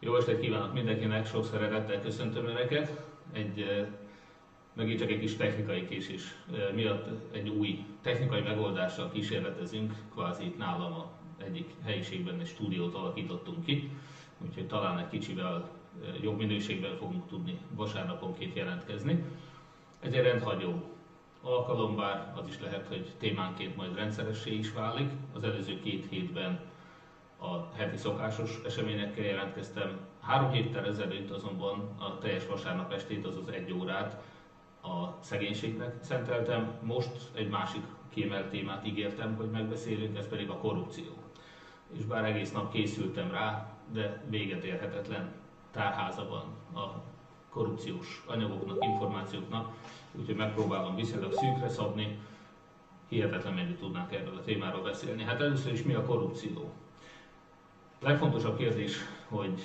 Jó estét kívánok mindenkinek, sok szeretettel köszöntöm Önöket. Egy, megint csak egy kis technikai késés miatt egy új technikai megoldással kísérletezünk, kvázi itt nálam a egyik helyiségben egy stúdiót alakítottunk ki, úgyhogy talán egy kicsivel jobb minőségben fogunk tudni vasárnaponként jelentkezni. Ez egy rendhagyó alkalom, bár az is lehet, hogy témánként majd rendszeressé is válik. Az előző két hétben a heti szokásos eseményekkel jelentkeztem. Három héttel ezelőtt azonban a teljes vasárnap estét, azaz egy órát a szegénységnek szenteltem. Most egy másik kiemelt témát ígértem, hogy megbeszélünk, ez pedig a korrupció. És bár egész nap készültem rá, de véget érhetetlen tárháza van a korrupciós anyagoknak, információknak, úgyhogy megpróbálom viszonylag szűkre szabni, hihetetlen mennyit tudnánk erről a témáról beszélni. Hát először is mi a korrupció? Legfontosabb kérdés, hogy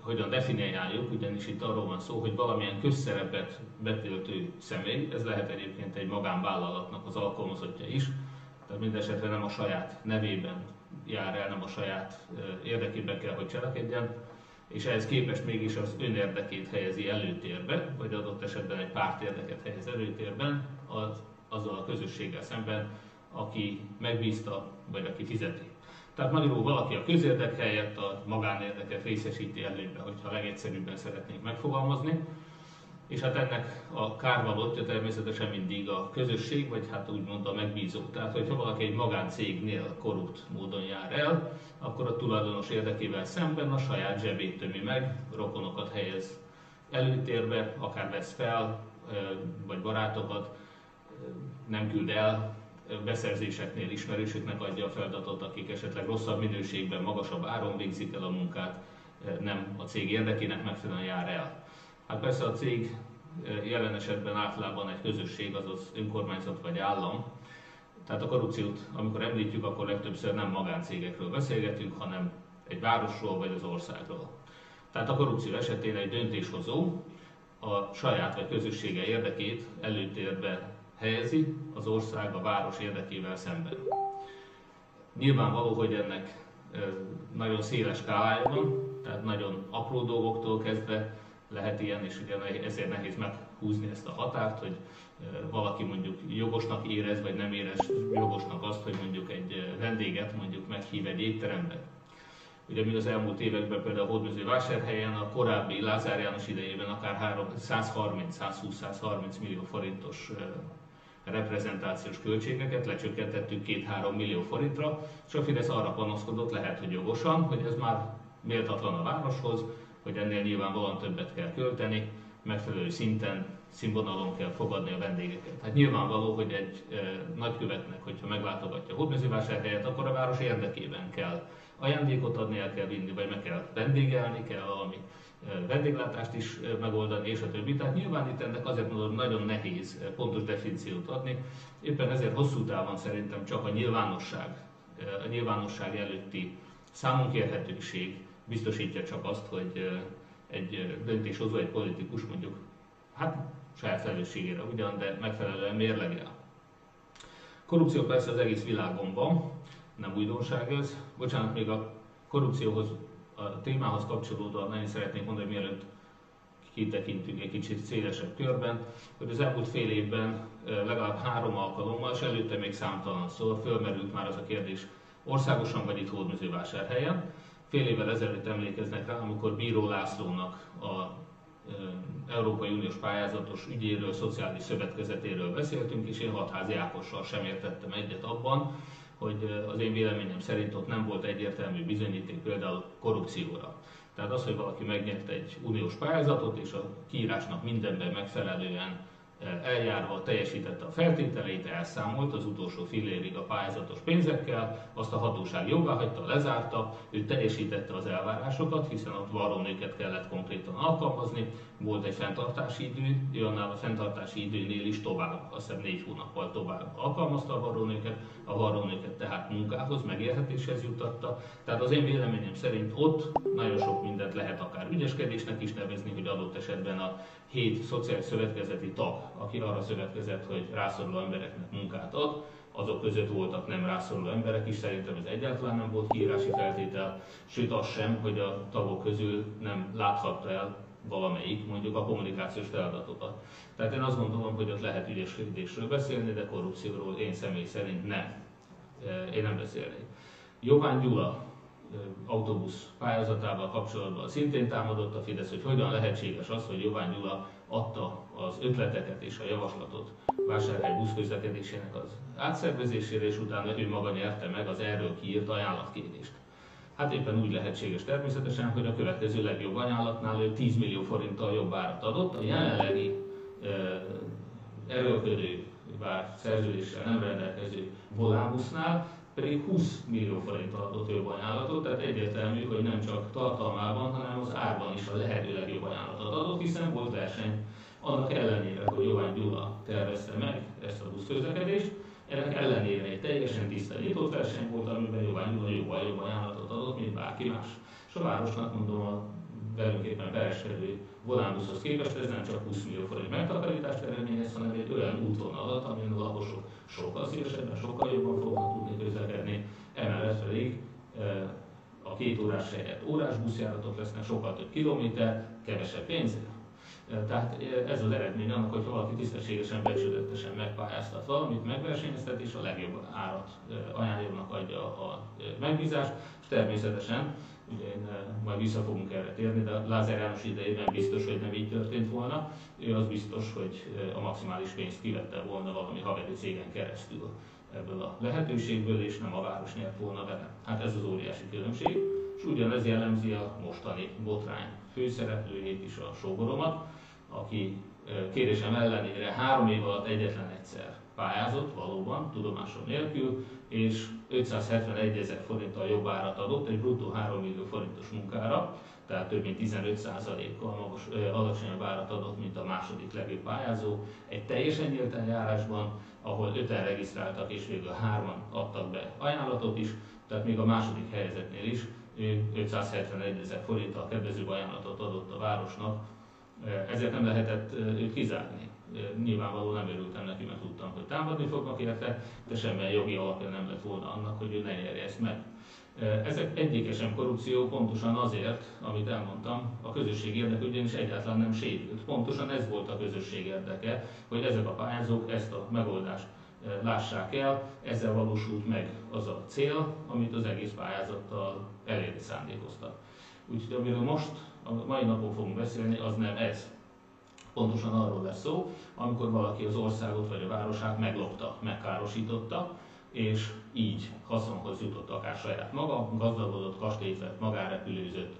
hogyan definiáljuk, ugyanis itt arról van szó, hogy valamilyen közszerepet betöltő személy, ez lehet egyébként egy magánvállalatnak az alkalmazottja is, tehát mindesetre nem a saját nevében jár el, nem a saját érdekében kell, hogy cselekedjen, és ehhez képest mégis az önérdekét helyezi előtérbe, vagy adott esetben egy párt érdeket helyez előtérben, az, azzal a közösséggel szemben, aki megbízta, vagy aki fizeti. Tehát magyarul valaki a közérdek helyett a magánérdeket részesíti előnybe, hogyha legegyszerűbben szeretnénk megfogalmazni. És hát ennek a kárvalótja természetesen mindig a közösség, vagy hát úgymond a megbízó. Tehát, hogyha valaki egy magáncégnél korrupt módon jár el, akkor a tulajdonos érdekével szemben a saját zsebét tömi meg, rokonokat helyez előtérbe, akár vesz fel, vagy barátokat, nem küld el, beszerzéseknél ismerősöknek adja a feladatot, akik esetleg rosszabb minőségben, magasabb áron végzik el a munkát, eh, nem a cég érdekének megfelelően jár el. Hát persze a cég eh, jelen esetben általában egy közösség, azaz önkormányzat vagy állam, tehát a korrupciót, amikor említjük, akkor legtöbbször nem magáncégekről beszélgetünk, hanem egy városról vagy az országról. Tehát a korrupció esetén egy döntéshozó a saját vagy közössége érdekét előtérbe helyezi az ország a város érdekével szemben. Nyilvánvaló, hogy ennek nagyon széles skálája van, tehát nagyon apró dolgoktól kezdve lehet ilyen, és ugye ezért nehéz meghúzni ezt a határt, hogy valaki mondjuk jogosnak érez, vagy nem érez jogosnak azt, hogy mondjuk egy vendéget mondjuk meghív egy étterembe. Ugye mi az elmúlt években például a Hódműző vásárhelyen a korábbi Lázár János idejében akár 130-120-130 millió forintos reprezentációs költségeket lecsökkentettük 2-3 millió forintra, és a Fidesz arra panaszkodott, lehet, hogy jogosan, hogy ez már méltatlan a városhoz, hogy ennél nyilvánvalóan többet kell költeni, megfelelő szinten, színvonalon kell fogadni a vendégeket. Hát nyilvánvaló, hogy egy e, nagykövetnek, hogyha meglátogatja a hódmezővásárhelyet, akkor a város érdekében kell ajándékot adni, el kell vinni, vagy meg kell vendégelni, kell valami vendéglátást is megoldani, és a többi. Tehát nyilván itt ennek azért mondom, nagyon nehéz pontos definíciót adni. Éppen ezért hosszú távon szerintem csak a nyilvánosság, a nyilvánosság előtti számunkérhetőség biztosítja csak azt, hogy egy döntéshozó, egy politikus mondjuk, hát saját felelősségére ugyan, de megfelelően mérlegel. Korrupció persze az egész világon van, nem újdonság ez. Bocsánat, még a korrupcióhoz a témához kapcsolódóan nagyon szeretnék mondani, mielőtt kitekintünk egy kicsit szélesebb körben, hogy az elmúlt fél évben legalább három alkalommal, és előtte még számtalan szó, fölmerült már az a kérdés országosan vagy itt Hódműzővásárhelyen. Fél évvel ezelőtt emlékeznek rá, amikor Bíró Lászlónak a Európai Uniós pályázatos ügyéről, szociális szövetkezetéről beszéltünk, és én Hatházi Ákossal sem értettem egyet abban, hogy az én véleményem szerint ott nem volt egyértelmű bizonyíték például korrupcióra. Tehát az, hogy valaki megnyert egy uniós pályázatot, és a kiírásnak mindenben megfelelően eljárva teljesítette a feltételeit, elszámolt az utolsó fillérig a pályázatos pénzekkel, azt a hatóság jóvá hagyta, lezárta, ő teljesítette az elvárásokat, hiszen ott varrónőket kellett konkrétan alkalmazni, volt egy fenntartási idő, annál a fenntartási időnél is tovább, azt hiszem négy hónappal tovább alkalmazta a varrónőket, a varrónőket tehát munkához, megélhetéshez jutatta. Tehát az én véleményem szerint ott nagyon sok mindent lehet akár ügyeskedésnek is nevezni, hogy adott esetben a hét szociális szövetkezeti tag, aki arra szövetkezett, hogy rászoruló embereknek munkát ad, azok között voltak nem rászoruló emberek is, szerintem ez egyáltalán nem volt kiírási feltétel, sőt az sem, hogy a tagok közül nem láthatta el valamelyik mondjuk a kommunikációs feladatokat. Tehát én azt gondolom, hogy ott lehet ügyeskedésről beszélni, de korrupcióról én személy szerint nem. Én nem beszélnék. Jován Gyula autóbusz pályázatával kapcsolatban szintén támadott a Fidesz, hogy hogyan lehetséges az, hogy Jován Gyula adta az ötleteket és a javaslatot vásárhely buszközlekedésének az átszervezésére, és utána ő maga nyerte meg az erről kiírt ajánlatkérést. Hát éppen úgy lehetséges természetesen, hogy a következő legjobb ajánlatnál ő 10 millió forinttal jobb árat adott, a jelenlegi e, erőlködő, bár szerződéssel nem rendelkező Volábusznál pedig 20 millió forinttal adott jobb ajánlatot, tehát egyértelmű, hogy nem csak tartalmában, hanem az árban is a lehető legjobb ajánlatot adott, hiszen volt verseny annak ellenére, hogy Jovány Gyula tervezte meg ezt a buszközlekedést, ennek ellenére egy teljesen tiszta nyitott verseny volt, amiben Jovány Gyula jobb, jobb ajánlatot adott, mint bárki más. És a városnak mondom, a velünk éppen pereskedő volánbuszhoz képest ez nem csak 20 millió forint megtakarítást eredményez, hanem egy olyan útvonalat, amin a lakosok sokkal szívesebben, sokkal jobban fognak tudni közlekedni, emellett pedig e, a két órás helyett órás buszjáratok lesznek, sokkal több kilométer, kevesebb pénzért. E, tehát e, ez az eredmény annak, hogy valaki tisztességesen, becsületesen megpályáztat valamit, megversenyeztet, és a legjobb árat ajánlónak adja a megbízást, és természetesen ugye én, majd vissza fogunk erre térni, de Lázár János idejében biztos, hogy nem így történt volna. Ő az biztos, hogy a maximális pénzt kivette volna valami haveri cégen keresztül ebből a lehetőségből, és nem a város nyert volna vele. Hát ez az óriási különbség, és ugyanez jellemzi a mostani botrány főszereplőjét is, a sógoromat, aki kérésem ellenére három év alatt egyetlen egyszer pályázott, valóban, tudomásom nélkül, és 571 ezer forinttal jobb árat adott, egy bruttó 3 millió forintos munkára, tehát több mint 15%-kal magas, ö, alacsonyabb árat adott, mint a második legjobb pályázó. Egy teljesen nyílt eljárásban, ahol öten regisztráltak, és végül hárman adtak be ajánlatot is, tehát még a második helyzetnél is 571 ezer forinttal kedvezőbb ajánlatot adott a városnak, ezért nem lehetett őt kizárni nyilvánvalóan nem örültem neki, mert tudtam, hogy támadni fognak érte, de semmilyen jogi alapja nem lett volna annak, hogy ő ne nyerje ezt meg. Ezek egyike sem korrupció, pontosan azért, amit elmondtam, a közösség érdeke ugyanis egyáltalán nem sérült. Pontosan ez volt a közösség érdeke, hogy ezek a pályázók ezt a megoldást lássák el, ezzel valósult meg az a cél, amit az egész pályázattal elérni szándékoztak. Úgyhogy amiről most, a mai napon fogunk beszélni, az nem ez pontosan arról lesz szó, amikor valaki az országot vagy a városát meglopta, megkárosította, és így haszonhoz jutott akár saját maga, gazdagodott, kastélyt vett, magárepülőzött,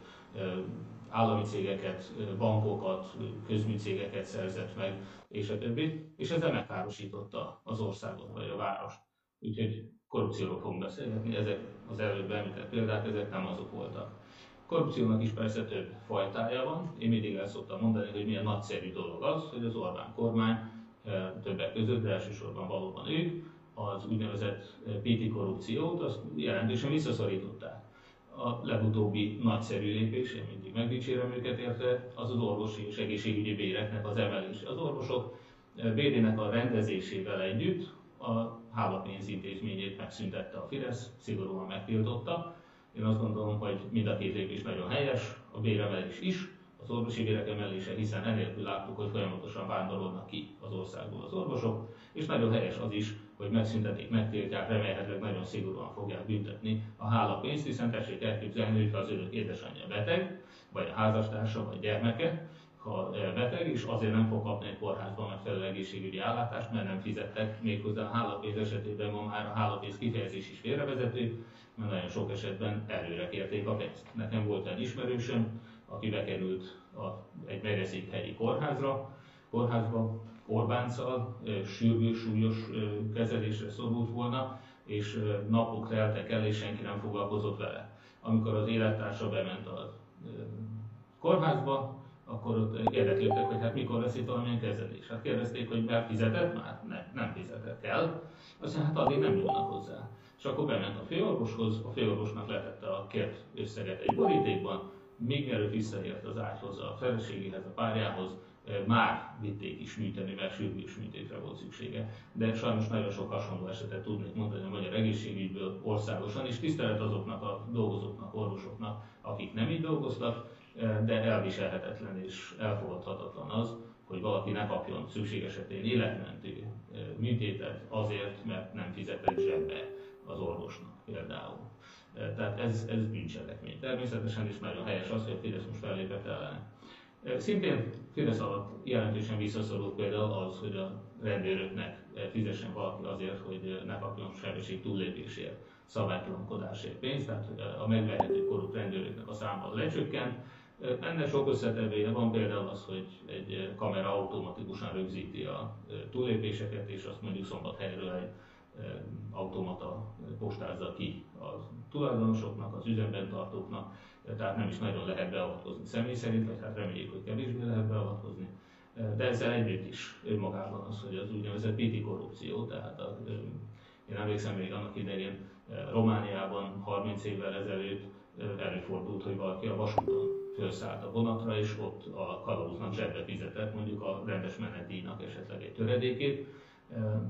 állami cégeket, bankokat, közműcégeket szerzett meg, és a többi, és ezzel megkárosította az országot vagy a várost. Úgyhogy korrupcióról fogunk beszélgetni, ezek az előbb említett példák, ezek nem azok voltak. Korrupciónak is persze több fajtája van. Én mindig el szoktam mondani, hogy milyen nagyszerű dolog az, hogy az Orbán kormány többek között, de elsősorban valóban ők, az úgynevezett PT korrupciót, azt jelentősen visszaszorították. A legutóbbi nagyszerű lépés, én mindig megdicsérem őket érte, az az orvosi és egészségügyi béreknek az emelése. Az orvosok bérének a rendezésével együtt a hálapénz intézményét megszüntette a Fidesz, szigorúan megtiltotta, én azt gondolom, hogy mind a két lépés nagyon helyes, a béremelés is, az orvosi bérek emelése, hiszen enélkül láttuk, hogy folyamatosan vándorolnak ki az országból az orvosok, és nagyon helyes az is, hogy megszüntetik, megtiltják, remélhetőleg nagyon szigorúan fogják büntetni a hálapénzt, hiszen tessék elképzelni, hogy az önök édesanyja beteg, vagy a házastársa, vagy gyermeke, ha beteg, és azért nem fog kapni egy kórházban megfelelő egészségügyi állátást, mert nem fizettek, méghozzá a hálapénz esetében ma már a hálapénz kifejezés is félrevezető, mert nagyon sok esetben előre kérték a pénzt. Nekem volt egy ismerősöm, aki bekerült a, egy megyeszékhelyi kórházra, kórházba, Orbánccal, sürgő, súlyos kezelésre szorult volna, és napok teltek el, és senki nem foglalkozott vele. Amikor az élettársa bement a kórházba, akkor ott érdeklődtek, hogy hát mikor lesz itt valamilyen kezelés. Hát kérdezték, hogy már fizetett már? Nem, nem fizetett el. Aztán hát addig nem jönnek hozzá. És akkor bement a főorvoshoz, a főorvosnak letette a kért összeget egy borítékban, még mielőtt visszaért az ágyhoz, a feleségéhez, a párjához, már vitték is műteni, mert sürgős műtétre volt szüksége. De sajnos nagyon sok hasonló esetet tudnék mondani a magyar egészségügyből országosan, és tisztelet azoknak a dolgozóknak, orvosoknak, akik nem így dolgoztak, de elviselhetetlen és elfogadhatatlan az, hogy valaki ne kapjon szükség esetén életmentő műtétet azért, mert nem fizetett zsebbe az orvosnak például. Tehát ez, ez bűncselekmény. Természetesen is nagyon helyes az, hogy a Fidesz most fellépett ellene. Szintén Fidesz alatt jelentősen visszaszorult például az, hogy a rendőröknek fizessen valaki azért, hogy ne kapjon sebesség túllépésért, szabálytalankodásért pénzt, tehát a megvehető korrupt rendőröknek a száma lecsökkent. Ennek sok összetevője van például az, hogy egy kamera automatikusan rögzíti a túllépéseket, és azt mondjuk szombathelyről egy automata postázza ki a tulajdonosoknak, az üzemben tartóknak, tehát nem is nagyon lehet beavatkozni személy szerint, vagy hát reméljük, hogy kevésbé lehet beavatkozni. De ezzel együtt is önmagában az, hogy az úgynevezett piti korrupció, tehát a, én emlékszem még annak idején Romániában 30 évvel ezelőtt előfordult, hogy valaki a vasúton felszállt a vonatra, és ott a kalauznak zsebbe fizetett mondjuk a rendes menetdíjnak esetleg egy töredékét,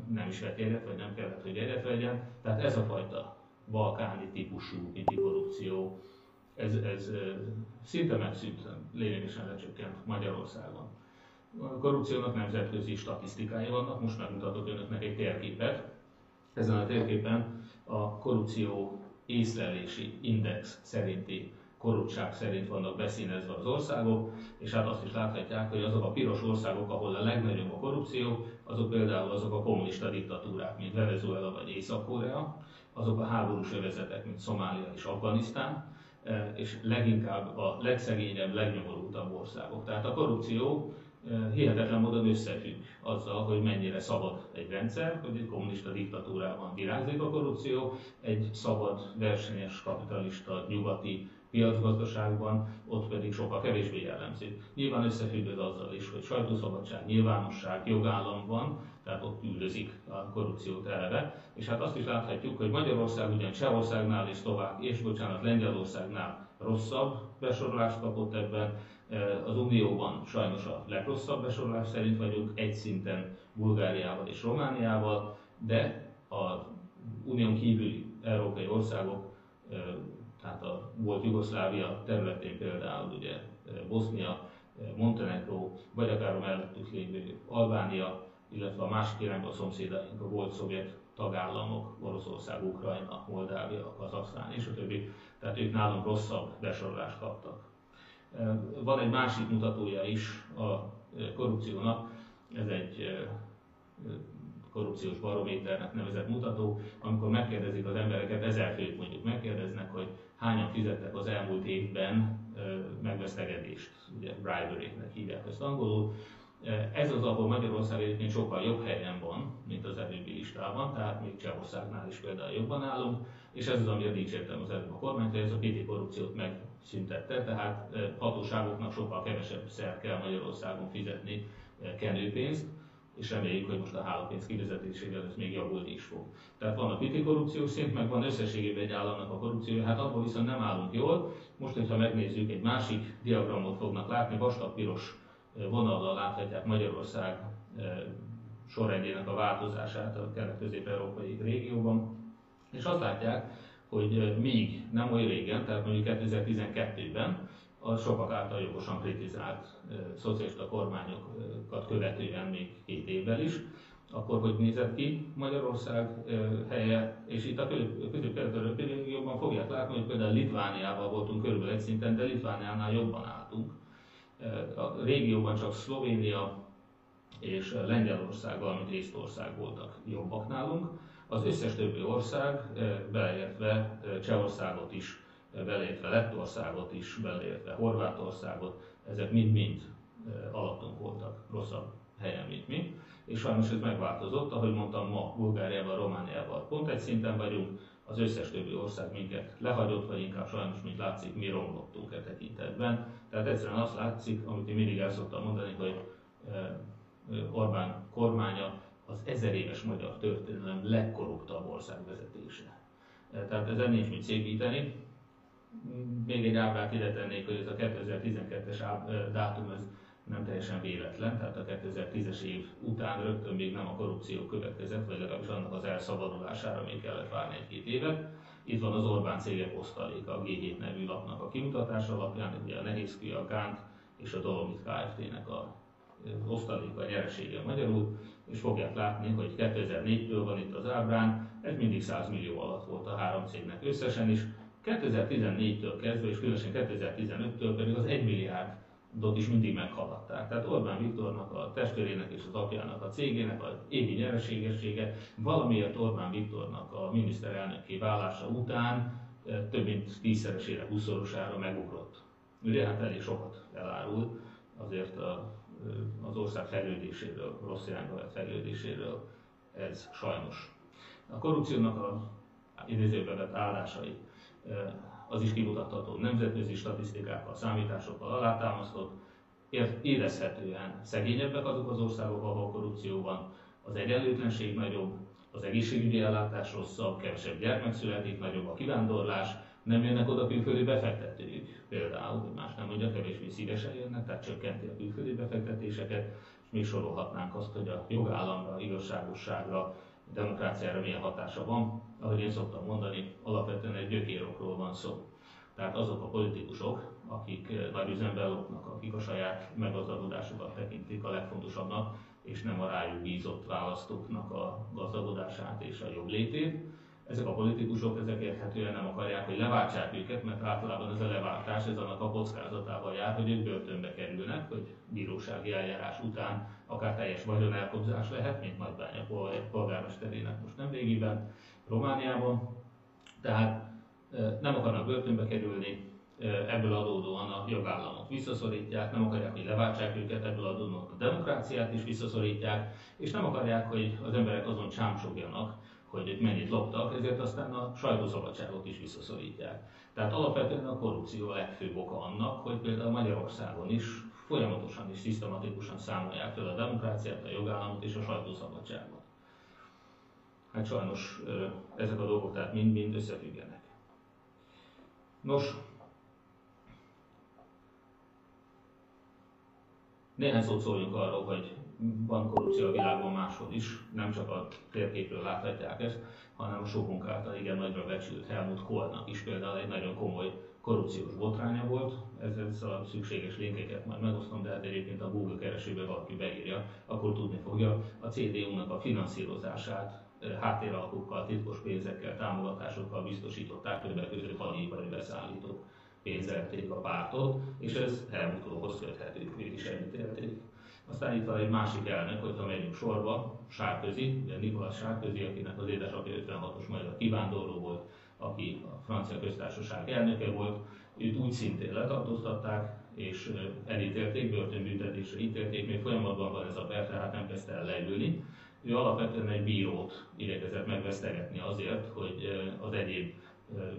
nem is vett jegyet, vagy nem kellett, hogy jegyet vegyen. Tehát ez a fajta balkáni típusú korrupció, ez, ez szinte megszűnt, lényegesen lecsökkent Magyarországon. A korrupciónak nemzetközi statisztikái vannak, most megmutatok önöknek egy térképet. Ezen a térképen a korrupció észlelési index szerinti korruptság szerint vannak beszínezve az országok, és hát azt is láthatják, hogy azok a piros országok, ahol a legnagyobb a korrupció, azok például azok a kommunista diktatúrák, mint Venezuela vagy Észak-Korea, azok a háborús övezetek, mint Szomália és Afganisztán, e, és leginkább a legszegényebb, legnyomorultabb országok. Tehát a korrupció e, hihetetlen módon összefügg azzal, hogy mennyire szabad egy rendszer, hogy egy kommunista diktatúrában virágzik a korrupció, egy szabad, versenyes, kapitalista, nyugati piacgazdaságban, ott pedig sokkal kevésbé jellemző. Nyilván összefügg azzal is, hogy sajtószabadság, nyilvánosság, jogállam van, tehát ott üldözik a korrupciót eleve. És hát azt is láthatjuk, hogy Magyarország ugyan Csehországnál és Szlovák, és bocsánat, Lengyelországnál rosszabb besorolást kapott ebben, az Unióban sajnos a legrosszabb besorolás szerint vagyunk, egy szinten Bulgáriával és Romániával, de a unión kívüli európai országok tehát a volt Jugoszlávia területén például ugye eh, Bosznia, eh, Montenegro, vagy akár a mellettük lévő Albánia, illetve a másik irányban a szomszédaink, a volt szovjet tagállamok, Oroszország, Ukrajna, Moldávia, Kazaksztán és a többi, tehát ők nálunk rosszabb besorolást kaptak. Eh, van egy másik mutatója is a korrupciónak, ez egy korrupciós barométernek nevezett mutató, amikor megkérdezik az embereket, ezer főt mondjuk megkérdeznek, hogy hányan fizettek az elmúlt évben megvesztegedést, ugye bribery-nek hívják ezt angolul. Ez az, ahol Magyarország egyébként sokkal jobb helyen van, mint az előbbi listában, tehát még Csehországnál is például jobban állunk, és ez az, amire dicsértem az előbb a kormányt, hogy ez a PT korrupciót megszüntette, tehát hatóságoknak sokkal kevesebb szer kell Magyarországon fizetni kenőpénzt, és reméljük, hogy most a hálópénz kifizetésével ez még javulni is fog. Tehát van a piti korrupciós szint, meg van összességében egy államnak a korrupciója, hát abban viszont nem állunk jól. Most, hogyha megnézzük, egy másik diagramot fognak látni, vastag piros vonallal láthatják Magyarország sorrendjének a változását a kelet-közép-európai régióban, és azt látják, hogy míg nem olyan régen, tehát mondjuk 2012-ben a sokak által jogosan kritizált szocialista kormányokat követően még két évvel is, akkor hogy nézett ki Magyarország helye, és itt a közép-kelet régióban fogják látni, hogy például Litvániával voltunk körülbelül egy szinten, de Litvániánál jobban álltunk. A régióban csak Szlovénia és Lengyelország, valamint Észtország voltak jobbak nálunk. Az összes többi ország, beleértve Csehországot is beleértve Lettországot is, beleértve Horvátországot, ezek mind-mind alattunk voltak, rosszabb helyen, mint mi. És sajnos ez megváltozott, ahogy mondtam, ma Bulgáriával, Romániával pont egy szinten vagyunk, az összes többi ország minket lehagyott, vagy inkább sajnos, mint látszik, mi romlottunk e tekintetben. Tehát egyszerűen azt látszik, amit én mindig el szoktam mondani, hogy Orbán kormánya az ezer éves magyar történelem legkorruptabb ország vezetése. Tehát ezen nincs mit szépíteni, Még egy ábrát ide tennék, hogy ez a 2012-es dátum ez nem teljesen véletlen, tehát a 2010-es év után rögtön még nem a korrupció következett, vagy legalábbis annak az elszabadulására még kellett várni egy-két évet. Itt van az Orbán cégek osztaléka, a G7 nevű lapnak a kimutatása alapján, ugye a Nehézkő, a Gánt és a Dolomit Kft-nek a osztaléka, a nyeresége magyarul, és fogják látni, hogy 2004-ből van itt az ábrán, ez mindig 100 millió alatt volt a három cégnek összesen is, 2014-től kezdve, és különösen 2015-től pedig az 1 milliárd dot is mindig meghaladták. Tehát Orbán Viktornak, a testvérének és az apjának, a cégének a évi nyereségessége valamiért Orbán Viktornak a miniszterelnöki válása után eh, több mint tízszeresére, húszszorosára megugrott. Ugye hát elég sokat elárul azért a, eh, az ország fejlődéséről, rossz irányba vett fejlődéséről ez sajnos. A korrupciónak a idézőbe vett állásai az is kimutatható nemzetközi statisztikákkal, számításokkal alátámasztott, érezhetően szegényebbek azok az országok, ahol korrupció van, az egyenlőtlenség nagyobb, az egészségügyi ellátás rosszabb, kevesebb gyermek születik, nagyobb a kivándorlás, nem jönnek oda külföldi befektetők, például, hogy más nem mondja, kevésbé szívesen jönnek, tehát csökkenti a külföldi befektetéseket, és még sorolhatnánk azt, hogy a jogállamra, igazságosságra, demokráciára milyen hatása van. Ahogy én szoktam mondani, alapvetően egy gyökérokról van szó. Tehát azok a politikusok, akik eh, nagy üzemben lopnak, akik a saját meggazdagodásukat tekintik a legfontosabbnak, és nem a rájuk bízott választóknak a gazdagodását és a jobb létét, ezek a politikusok ezek érthetően nem akarják, hogy leváltsák őket, mert általában ez a leváltás ez annak a kockázatával jár, hogy ők börtönbe kerülnek, hogy bírósági eljárás után akár teljes vagyonelkobzás lehet, mint Nagybánya polgármesterének most nem régiben, Romániában. Tehát nem akarnak börtönbe kerülni, ebből adódóan a jogállamot visszaszorítják, nem akarják, hogy leváltsák őket, ebből adódóan a demokráciát is visszaszorítják, és nem akarják, hogy az emberek azon csámsogjanak, hogy mennyit loptak, ezért aztán a sajtószabadságot is visszaszorítják. Tehát alapvetően a korrupció a legfőbb oka annak, hogy például Magyarországon is folyamatosan és szisztematikusan számolják fel a demokráciát, a jogállamot és a sajtószabadságot. Hát sajnos ezek a dolgok tehát mind-mind összefüggenek. Nos, néhány szót szóljunk arról, hogy van korrupció a világon máshol is, nem csak a térképről láthatják ezt, hanem a sokunk által igen nagyra becsült Helmut Kohlnak is például egy nagyon komoly korrupciós botránya volt. Ez a szükséges linkeket majd megosztom, de hát egyébként a Google keresőbe valaki beírja, akkor tudni fogja a CDU-nak a finanszírozását eh, háttéralkukkal, titkos pénzekkel, támogatásokkal biztosították, többek között hadipari beszállítók pénzelték a pártot, és ez Helmut Kohlhoz köthető, ők is ennyit élték. Aztán itt van egy másik elnök, hogyha megyünk sorba, Sárközi, ugye Nikolás Sárközi, akinek az édesapja 56-os magyar kivándorló volt, aki a francia köztársaság elnöke volt, őt úgy szintén letartóztatták, és elítélték, börtönbüntetésre ítélték, még folyamatban van ez a per, tehát nem kezdte el leülni. Ő alapvetően egy bírót igyekezett megvesztegetni azért, hogy az egyéb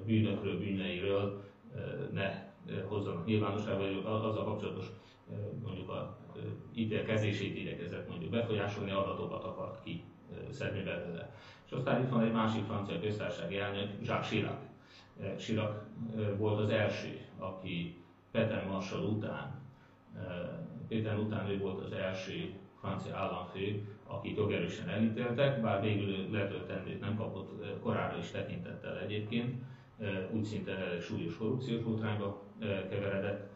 bűnökről, bűneiről ne hozzanak nyilvánosságra, vagy azzal kapcsolatos mondjuk a ítélkezését igyekezett mondjuk befolyásolni, adatokat akart ki szedni belőle. És aztán itt van egy másik francia köztársasági elnök, Jacques Chirac. Chirac volt az első, aki Peter Marshall után, Péter után ő volt az első francia államfő, akit jogerősen elítéltek, bár végül letöltendőt nem kapott, korára is tekintettel egyébként, úgy szinte súlyos korrupciós botrányba keveredett.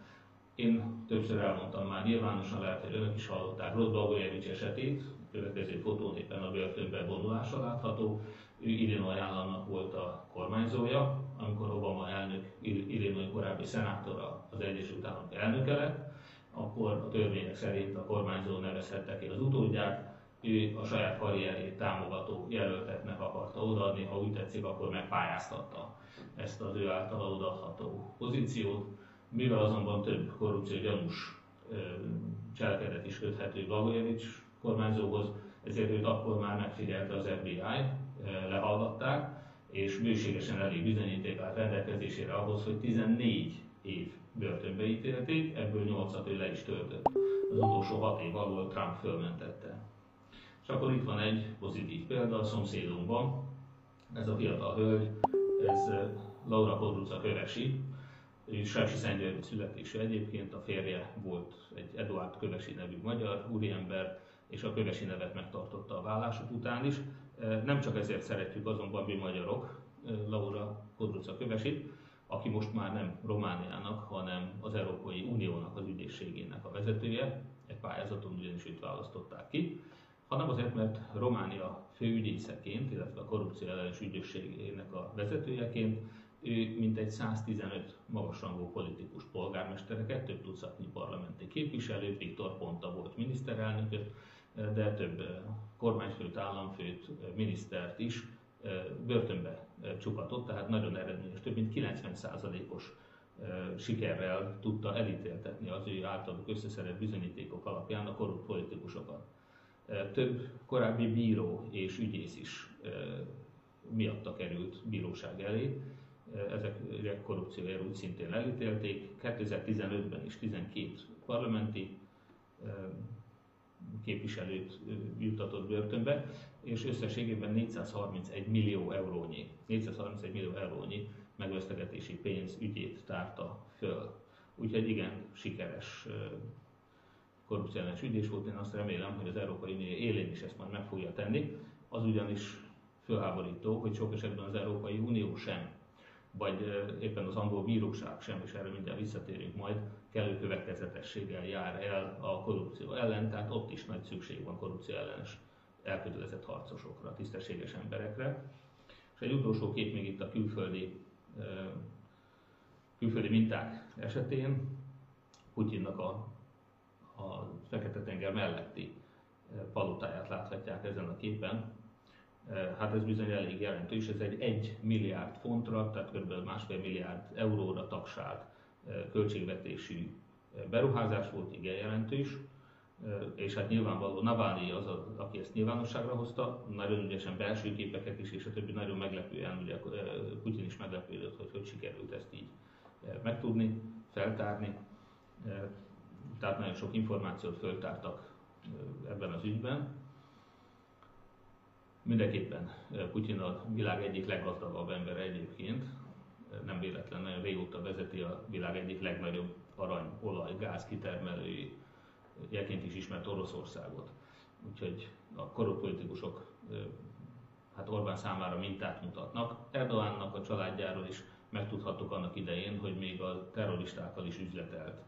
Én többször elmondtam már nyilvánosan, lehet, hogy önök is hallották Rod Blagojevics esetét, következő fotón éppen a börtönbe vonulása látható. Ő Illinois államnak volt a kormányzója, amikor Obama elnök, Illinois korábbi szenátora az Egyesült Államok elnöke lett, akkor a törvények szerint a kormányzó nevezhette ki az utódját, ő a saját karrierjét támogató jelölteknek akarta odaadni, ha úgy tetszik, akkor megpályáztatta ezt az ő általa odaadható pozíciót. Mivel azonban több korrupció gyanús cselekedet is köthető Blagojevics kormányzóhoz, ezért őt akkor már megfigyelte az FBI, lehallgatták, és bőségesen elég bizonyíték állt rendelkezésére ahhoz, hogy 14 év börtönbe ítélték, ebből 8-at ő le is töltött. Az utolsó 6 év alól Trump fölmentette. És akkor itt van egy pozitív példa a szomszédunkban. Ez a fiatal hölgy, ez Laura Kodruca Kövesi, Sási Szentgyörgyi születésű egyébként, a férje volt egy Eduard Kövesi nevű magyar úriember, és a kövesi nevet megtartotta a vállások után is. Nem csak ezért szeretjük azonban mi magyarok Laura Kodruca Kövesit, aki most már nem Romániának, hanem az Európai Uniónak az ügyészségének a vezetője, egy pályázaton ugyanis őt választották ki, hanem azért, mert Románia főügyészeként, illetve a korrupció ellenes ügyészségének a vezetőjeként ő mintegy 115 magasrangú politikus polgármestereket, több tucatnyi parlamenti képviselőt, Viktor Ponta volt miniszterelnököt, de több kormányfőt, államfőt, minisztert is börtönbe csukatott, tehát nagyon eredményes, több mint 90%-os sikerrel tudta elítéltetni az ő általuk összeszedett bizonyítékok alapján a korrupt politikusokat. Több korábbi bíró és ügyész is miatta került bíróság elé, ezek korrupciójáról úgy szintén elítélték. 2015-ben is 12 parlamenti képviselőt jutatott börtönbe, és összességében 431 millió eurónyi, 431 millió eurónyi megvesztegetési pénz ügyét tárta föl. Úgyhogy igen, sikeres korrupciálás ügyés volt, én azt remélem, hogy az Európai Unió élén is ezt majd meg fogja tenni. Az ugyanis fölháborító, hogy sok esetben az Európai Unió sem vagy éppen az angol bíróság sem, és erre mindjárt visszatérünk majd, kellő következetességgel jár el a korrupció ellen, tehát ott is nagy szükség van korrupció ellenes elkötelezett harcosokra, tisztességes emberekre. És egy utolsó kép még itt a külföldi, külföldi minták esetén, Putyinnak a, a Fekete-tenger melletti palotáját láthatják ezen a képen, hát ez bizony elég jelentős, ez egy 1 milliárd fontra, tehát kb. másfél milliárd euróra tagsált költségvetésű beruházás volt, igen jelentős, és hát nyilvánvaló Navalnyi az, a, aki ezt nyilvánosságra hozta, nagyon ügyesen belső képeket is, és a többi nagyon meglepően, ugye Putyin is meglepődött, hogy hogy sikerült ezt így megtudni, feltárni. Tehát nagyon sok információt föltártak ebben az ügyben. Mindenképpen Putyin a világ egyik leggazdagabb ember egyébként, nem véletlen, nagyon régóta vezeti a világ egyik legnagyobb arany, olaj, gáz kitermelői, jeként is ismert Oroszországot. Úgyhogy a korrupt politikusok hát Orbán számára mintát mutatnak. Erdoğannak a családjáról is megtudhattuk annak idején, hogy még a terroristákkal is üzletelt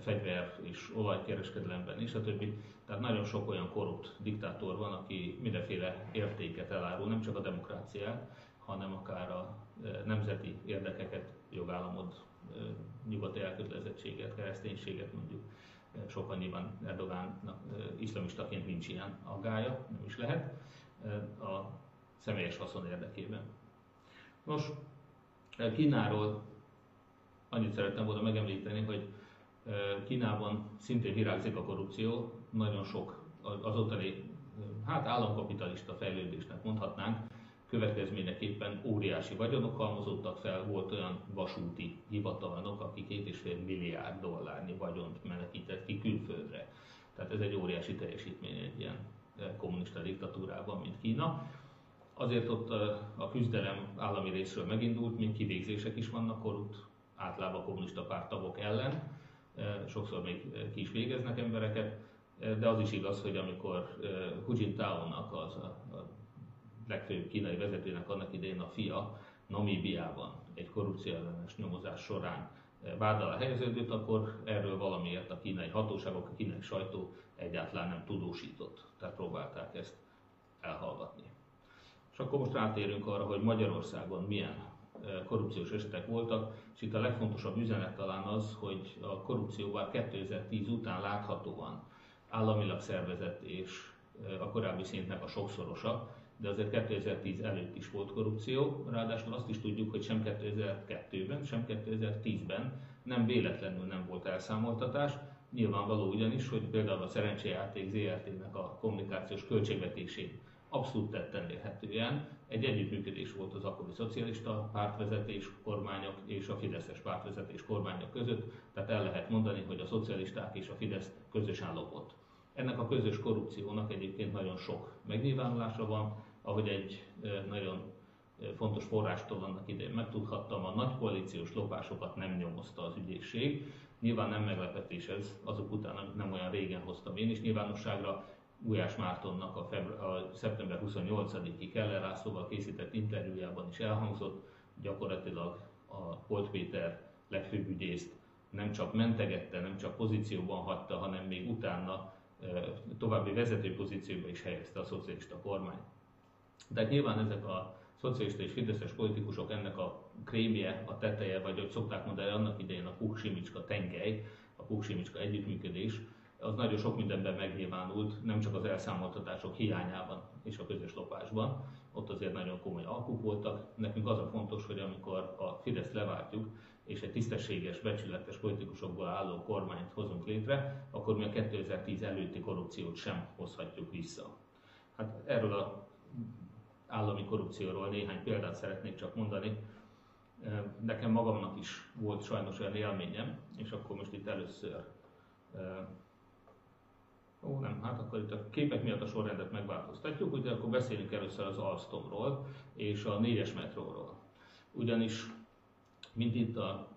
fegyver és olajkereskedelemben és a többi. Tehát nagyon sok olyan korrupt diktátor van, aki mindenféle értéket elárul, nem csak a demokráciát, hanem akár a nemzeti érdekeket, jogállamot, nyugati elkötelezettséget, kereszténységet mondjuk. Sokan nyilván Erdogánnak iszlamistaként nincs ilyen aggája, nem is lehet, a személyes haszon érdekében. Nos, Kínáról annyit szerettem volna megemlíteni, hogy Kínában szintén virágzik a korrupció, nagyon sok az ottani hát államkapitalista fejlődésnek mondhatnánk, következményeképpen óriási vagyonok halmozódtak fel, volt olyan vasúti hivatalnok, aki két és fél milliárd dollárnyi vagyont menekített ki külföldre. Tehát ez egy óriási teljesítmény egy ilyen kommunista diktatúrában, mint Kína. Azért ott a küzdelem állami részről megindult, mint kivégzések is vannak korrupt, általában kommunista pártagok ellen, sokszor még ki is végeznek embereket, de az is igaz, hogy amikor Hu Jintao-nak, az a, a legfőbb kínai vezetőnek annak idején a fia Namíbiában egy korrupcióellenes nyomozás során vád alá helyeződött, akkor erről valamiért a kínai hatóságok, a kínai sajtó egyáltalán nem tudósított, tehát próbálták ezt elhallgatni. És akkor most rátérünk arra, hogy Magyarországon milyen korrupciós esetek voltak, és itt a legfontosabb üzenet talán az, hogy a korrupció bár 2010 után láthatóan államilag szervezett és a korábbi szintnek a sokszorosa, de azért 2010 előtt is volt korrupció, ráadásul azt is tudjuk, hogy sem 2002-ben, sem 2010-ben nem véletlenül nem volt elszámoltatás. Nyilvánvaló ugyanis, hogy például a szerencséjáték ZRT-nek a kommunikációs költségvetését abszolút tetten érhetően egy együttműködés volt az akkori szocialista pártvezetés, kormányok és a Fideszes pártvezetés kormányok között, tehát el lehet mondani, hogy a szocialisták és a Fidesz közösen lopott. Ennek a közös korrupciónak egyébként nagyon sok megnyilvánulása van, ahogy egy nagyon fontos forrástól annak idején megtudhattam, a nagy koalíciós lopásokat nem nyomozta az ügyészség. Nyilván nem meglepetés ez, azok után, amit nem olyan régen hoztam én is nyilvánosságra, Gulyás Mártonnak a, febru- a szeptember 28-i Keller Lászlóval készített interjújában is elhangzott, gyakorlatilag a Holt Péter legfőbb ügyészt nem csak mentegette, nem csak pozícióban hagyta, hanem még utána további vezető pozícióba is helyezte a szocialista kormány. De nyilván ezek a szocialista és fideszes politikusok ennek a krémje, a teteje, vagy hogy szokták mondani, annak idején a Kuksimicska tengely, a Kuksimicska együttműködés, az nagyon sok mindenben megnyilvánult, nem csak az elszámoltatások hiányában és a közös lopásban. Ott azért nagyon komoly alkuk voltak. Nekünk az a fontos, hogy amikor a Fidesz leváltjuk, és egy tisztességes, becsületes politikusokból álló kormányt hozunk létre, akkor mi a 2010 előtti korrupciót sem hozhatjuk vissza. Hát erről a állami korrupcióról néhány példát szeretnék csak mondani. Nekem magamnak is volt sajnos olyan élményem, és akkor most itt először Ó, nem, hát akkor itt a képek miatt a sorrendet megváltoztatjuk, ugye akkor beszélünk először az Alstomról és a 4-es metróról. Ugyanis, mint itt a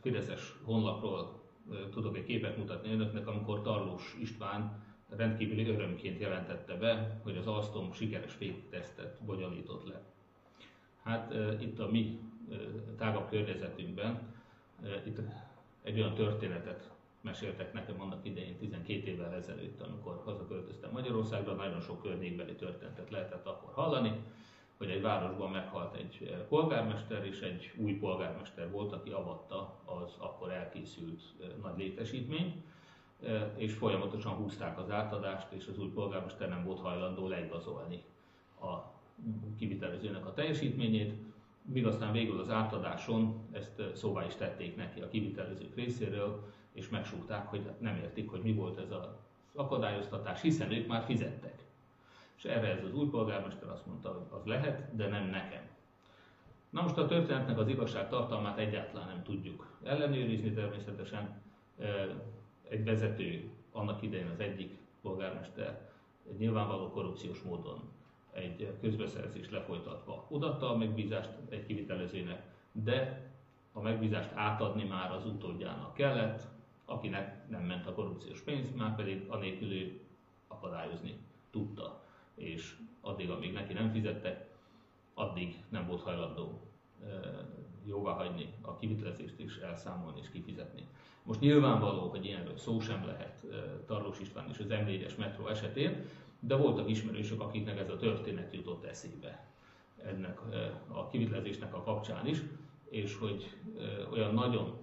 Fideszes honlapról tudok egy képet mutatni önöknek, amikor Tarlós István rendkívüli örömként jelentette be, hogy az Alstom sikeres féktesztet bonyolított le. Hát itt a mi tágabb környezetünkben itt egy olyan történetet meséltek nekem annak idején 12 évvel ezelőtt, amikor hazaköltöztem Magyarországra, nagyon sok környékbeli történetet lehetett akkor hallani, hogy egy városban meghalt egy polgármester, és egy új polgármester volt, aki avatta az akkor elkészült nagy létesítményt, és folyamatosan húzták az átadást, és az új polgármester nem volt hajlandó leigazolni a kivitelezőnek a teljesítményét, míg aztán végül az átadáson ezt szóvá is tették neki a kivitelezők részéről, és megsúgták, hogy nem értik, hogy mi volt ez az akadályoztatás, hiszen ők már fizettek. És erre ez az új polgármester azt mondta, hogy az lehet, de nem nekem. Na most a történetnek az igazság tartalmát egyáltalán nem tudjuk ellenőrizni természetesen. Egy vezető, annak idején az egyik polgármester nyilvánvaló korrupciós módon egy közbeszerzést lefolytatva odatta a megbízást egy kivitelezőnek, de a megbízást átadni már az utódjának kellett, akinek nem ment a korrupciós pénz, már pedig anélkül ő akadályozni tudta. És addig, amíg neki nem fizettek, addig nem volt hajlandó jóvá hagyni a kivitelezést és elszámolni és kifizetni. Most nyilvánvaló, hogy ilyenről szó sem lehet Tarlós István és az M4-es metró esetén, de voltak ismerősök, akiknek ez a történet jutott eszébe ennek a kivitelezésnek a kapcsán is, és hogy olyan nagyon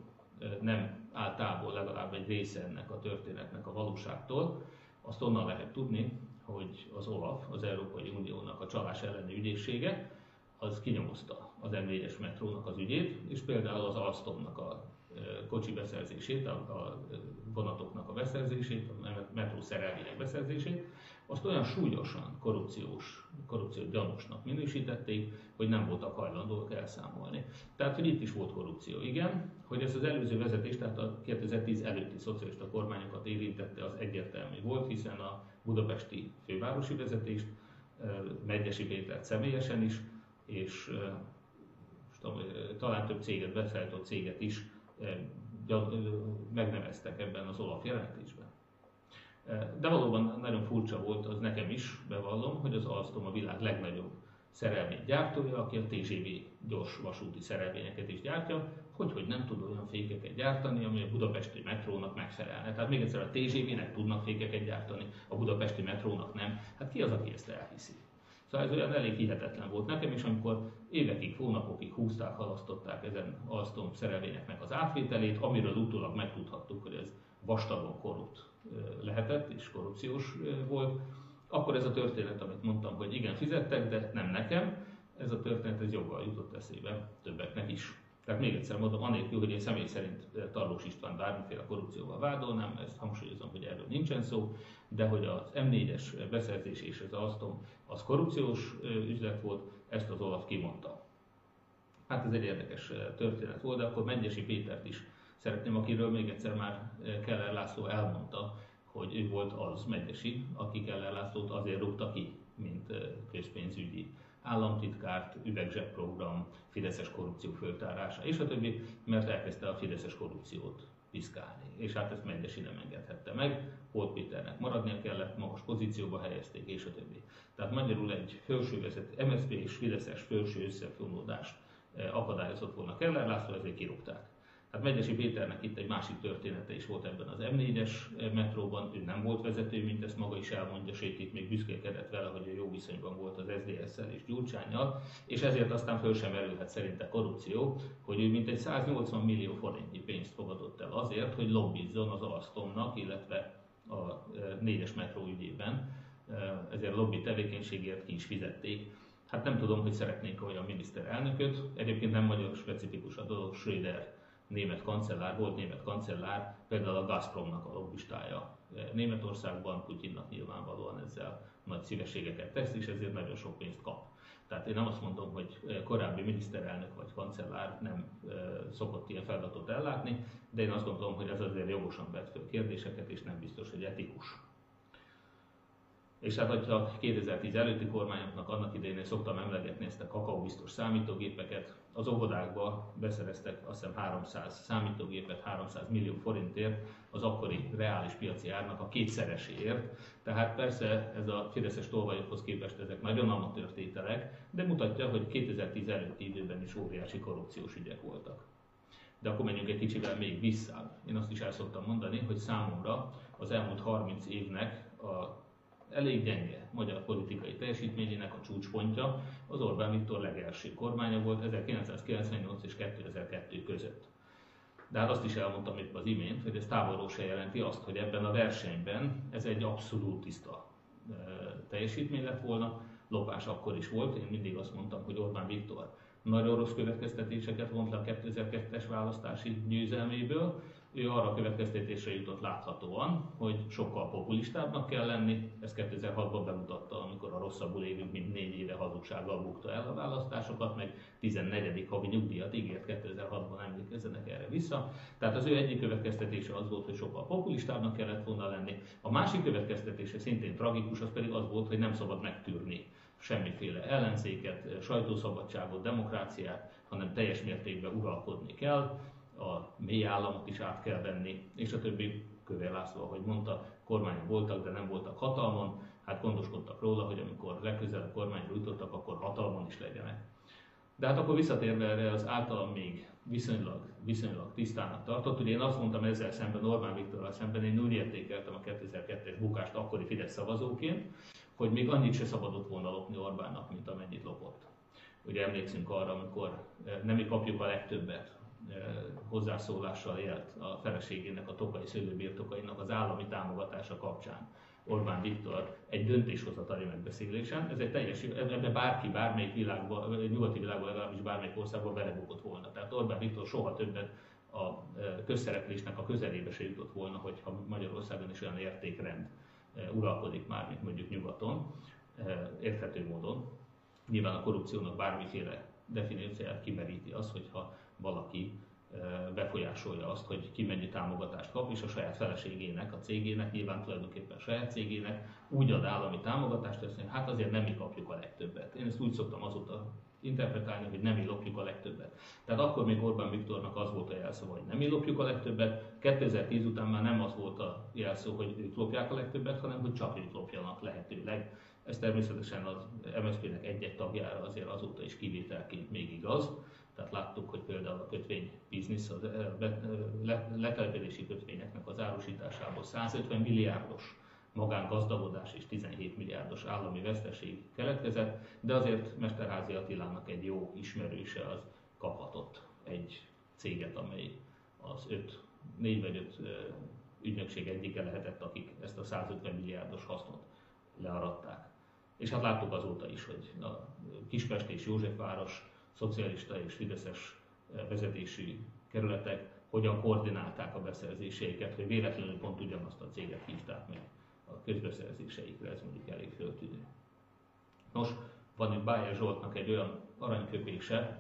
nem áll távol legalább egy része ennek a történetnek a valóságtól, azt onnan lehet tudni, hogy az OLAF, az Európai Uniónak a csalás elleni ügyészsége, az kinyomozta az M4-es metrónak az ügyét, és például az Alstomnak a kocsi beszerzését, a, vonatoknak a beszerzését, a metró szerelvények beszerzését, azt olyan súlyosan korrupciós, korrupció gyanúsnak minősítették, hogy nem voltak hajlandóak elszámolni. Tehát, hogy itt is volt korrupció, igen, hogy ez az előző vezetés, tehát a 2010 előtti szocialista kormányokat érintette, az egyértelmű volt, hiszen a budapesti fővárosi vezetést, Megyesi Pétert személyesen is, és talán több céget, beszállított céget is megneveztek ebben az Olaf jelentésben. De valóban nagyon furcsa volt az nekem is, bevallom, hogy az Alstom a világ legnagyobb szerelvény gyártója, aki a TGV gyors vasúti szerelvényeket is gyártja, hogy, hogy nem tud olyan fékeket gyártani, ami a budapesti metrónak megfelelne. Tehát még egyszer a TGV-nek tudnak fékeket gyártani, a budapesti metrónak nem. Hát ki az, aki ezt elhiszi? Szóval ez olyan elég hihetetlen volt nekem, és amikor évekig, hónapokig húzták, halasztották ezen Alstom szerelvényeknek az átvételét, amiről utólag megtudhattuk, hogy ez vastagon korrupt lehetett, és korrupciós volt, akkor ez a történet, amit mondtam, hogy igen, fizettek, de nem nekem, ez a történet ez joggal jutott eszébe többeknek is. Tehát még egyszer mondom, anélkül, hogy én személy szerint Tarlós István bármiféle korrupcióval vádolnám, ezt hangsúlyozom, hogy erről nincsen szó, de hogy az M4-es beszerzés és az Alstom az korrupciós üzlet volt, ezt az Olaf kimondta. Hát ez egy érdekes történet volt, de akkor Mengyesi Pétert is szeretném, akiről még egyszer már Keller László elmondta, hogy ő volt az Mengyesi, aki Keller Lászlót azért rúgta ki, mint közpénzügyi államtitkárt, üvegzsebprogram, Fideszes korrupció föltárása, és a többi, mert elkezdte a Fideszes korrupciót piszkálni. És hát ezt Megyesi nem engedhette meg, Holt Péternek maradnia kellett, magas pozícióba helyezték, és a többi. Tehát magyarul egy felsővezet, MSZP és Fideszes felső összefonódást eh, akadályozott volna Keller László, ezért kirúgták. Hát Megyesi Péternek itt egy másik története is volt ebben az M4-es metróban, ő nem volt vezető, mint ezt maga is elmondja, sőt itt még büszkélkedett vele, hogy ő jó viszonyban volt az SZDSZ-szel és Gyurcsányjal, és ezért aztán föl sem merülhet szerinte korrupció, hogy ő mintegy 180 millió forintnyi pénzt fogadott el azért, hogy lobbizzon az Alstomnak, illetve a négyes metró ügyében, ezért lobby tevékenységért ki is fizették. Hát nem tudom, hogy szeretnénk olyan miniszterelnököt, egyébként nem magyar specifikus a dolog, Schröder német kancellár, volt német kancellár, például a Gazpromnak a lobbistája Németországban, Putyinnak nyilvánvalóan ezzel nagy szívességeket tesz, és ezért nagyon sok pénzt kap. Tehát én nem azt mondom, hogy korábbi miniszterelnök vagy kancellár nem szokott ilyen feladatot ellátni, de én azt gondolom, hogy ez azért jogosan vet föl kérdéseket, és nem biztos, hogy etikus. És hát, hogyha 2010 előtti kormányoknak annak idején szoktam emlegetni ezt a kakaóbiztos számítógépeket, az óvodákba beszereztek azt hiszem 300 számítógépet 300 millió forintért az akkori reális piaci árnak a kétszereséért. Tehát persze ez a Fideszes tolvajokhoz képest ezek nagyon amatőr tételek, de mutatja, hogy 2010 előtti időben is óriási korrupciós ügyek voltak. De akkor menjünk egy kicsivel még visszább. Én azt is el szoktam mondani, hogy számomra az elmúlt 30 évnek a elég gyenge magyar politikai teljesítményének a csúcspontja az Orbán Viktor legelső kormánya volt 1998 és 2002 között. De hát azt is elmondtam itt az imént, hogy ez távolról se jelenti azt, hogy ebben a versenyben ez egy abszolút tiszta teljesítmény lett volna. Lopás akkor is volt, én mindig azt mondtam, hogy Orbán Viktor nagyon rossz következtetéseket vont le a 2002-es választási győzelméből, ő arra a következtetésre jutott láthatóan, hogy sokkal populistábbnak kell lenni. Ezt 2006-ban bemutatta, amikor a rosszabbul élünk, mint négy éve hazugsággal bukta el a választásokat, meg 14. havi nyugdíjat ígért 2006-ban, emlékezzenek erre vissza. Tehát az ő egyik következtetése az volt, hogy sokkal populistábbnak kellett volna lenni. A másik következtetése szintén tragikus, az pedig az volt, hogy nem szabad megtűrni semmiféle ellenzéket, sajtószabadságot, demokráciát, hanem teljes mértékben uralkodni kell a mély államot is át kell venni, és a többi Kövér László, ahogy mondta, kormányon voltak, de nem voltak hatalmon, hát gondoskodtak róla, hogy amikor legközelebb kormányra jutottak, akkor hatalmon is legyenek. De hát akkor visszatérve erre az általam még viszonylag, viszonylag tisztának tartott, ugye én azt mondtam ezzel szemben, Orbán Viktorral szemben, én úgy értékeltem a 2002-es bukást akkori Fidesz szavazóként, hogy még annyit se szabadott volna lopni Orbánnak, mint amennyit lopott. Ugye emlékszünk arra, amikor eh, nem mi kapjuk a legtöbbet, hozzászólással élt a feleségének, a tokai szőlőbirtokainak az állami támogatása kapcsán. Orbán Viktor egy döntéshozatali megbeszélésen, ez egy teljes, ebben bárki, bármelyik világban, nyugati világban legalábbis bármelyik országban belebukott volna. Tehát Orbán Viktor soha többet a közszereplésnek a közelébe se jutott volna, hogyha Magyarországon is olyan értékrend uralkodik már, mint mondjuk nyugaton, érthető módon. Nyilván a korrupciónak bármiféle definícióját kimeríti az, hogyha valaki befolyásolja azt, hogy ki mennyi támogatást kap, és a saját feleségének, a cégének, nyilván tulajdonképpen a saját cégének úgy ad állami támogatást, hogy hát azért nem mi kapjuk a legtöbbet. Én ezt úgy szoktam azóta interpretálni, hogy nem mi lopjuk a legtöbbet. Tehát akkor még Orbán Viktornak az volt a jelszó, hogy nem mi lopjuk a legtöbbet, 2010 után már nem az volt a jelszó, hogy ők lopják a legtöbbet, hanem hogy csak ők lopjanak lehetőleg. Ez természetesen az MSZP-nek egy-egy tagjára azért azóta is kivételként még igaz, tehát láttuk, hogy például a kötvény biznisz, a letelepedési kötvényeknek az árusításából 150 milliárdos magángazdagodás és 17 milliárdos állami veszteség keletkezett, de azért Mesterházi Attilának egy jó ismerőse az kaphatott egy céget, amely az öt, négy vagy öt ügynökség egyike lehetett, akik ezt a 150 milliárdos hasznot learadták. És hát láttuk azóta is, hogy a Kispest és Józsefváros szocialista és fideszes eh, vezetésű kerületek hogyan koordinálták a beszerzéseiket, hogy véletlenül pont ugyanazt a céget hívták meg a közbeszerzéseikre, ez mondjuk elég föltűnő. Nos, van itt Bájer Zsoltnak egy olyan aranyköpése,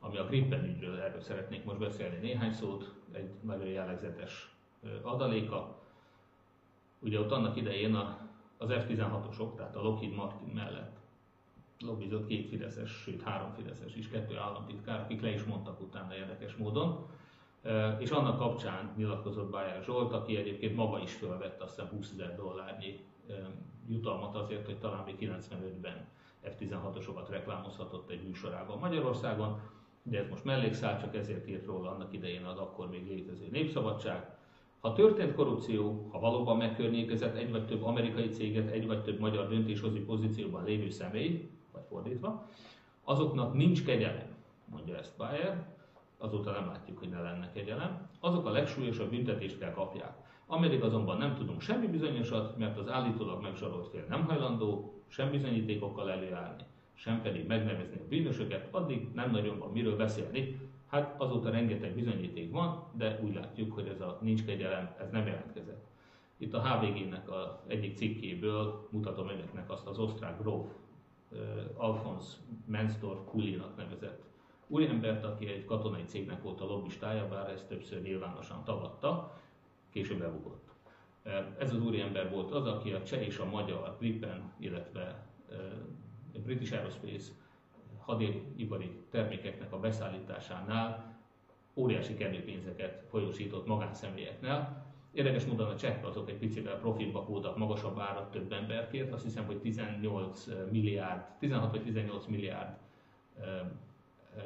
ami a Gripen ügyről, erről szeretnék most beszélni néhány szót, egy nagyon jellegzetes adaléka. Ugye ott annak idején a, az F-16-osok, tehát a Lockheed Martin mellett lobbizott két Fideszes, sőt három Fideszes is, kettő államtitkár, akik le is mondtak utána érdekes módon. És annak kapcsán nyilatkozott Bayer Zsolt, aki egyébként maga is fölvette azt hiszem 20 ezer dollárnyi jutalmat azért, hogy talán még 95-ben F-16-osokat reklámozhatott egy műsorában Magyarországon, de ez most mellékszál, csak ezért írt róla annak idején az akkor még létező népszabadság. Ha történt korrupció, ha valóban megkörnyékezett egy vagy több amerikai céget, egy vagy több magyar döntéshozó pozícióban lévő személy, fordítva, azoknak nincs kegyelem, mondja ezt Bayer, azóta nem látjuk, hogy ne lenne kegyelem, azok a legsúlyosabb büntetést kell kapják. Ameddig azonban nem tudunk semmi bizonyosat, mert az állítólag megzsarolt fél nem hajlandó sem bizonyítékokkal előállni, sem pedig megnevezni a bűnösöket, addig nem nagyon van miről beszélni. Hát azóta rengeteg bizonyíték van, de úgy látjuk, hogy ez a nincs kegyelem, ez nem jelentkezett. Itt a HVG-nek a egyik cikkéből mutatom önöknek azt az osztrák gróf Alfons Mensdorf Kulinak nevezett úriembert, aki egy katonai cégnek volt a lobbistája, bár ezt többször nyilvánosan tagadta, később elbukott. Ez az úriember volt az, aki a cseh és a magyar Gripen, illetve a British Aerospace hadipari termékeknek a beszállításánál óriási kedvépénzeket folyosított magánszemélyeknél. Érdekes módon a cseh azok egy picivel profibbak voltak, magasabb árat több emberkért, azt hiszem, hogy 18 milliárd, 16 vagy 18 milliárd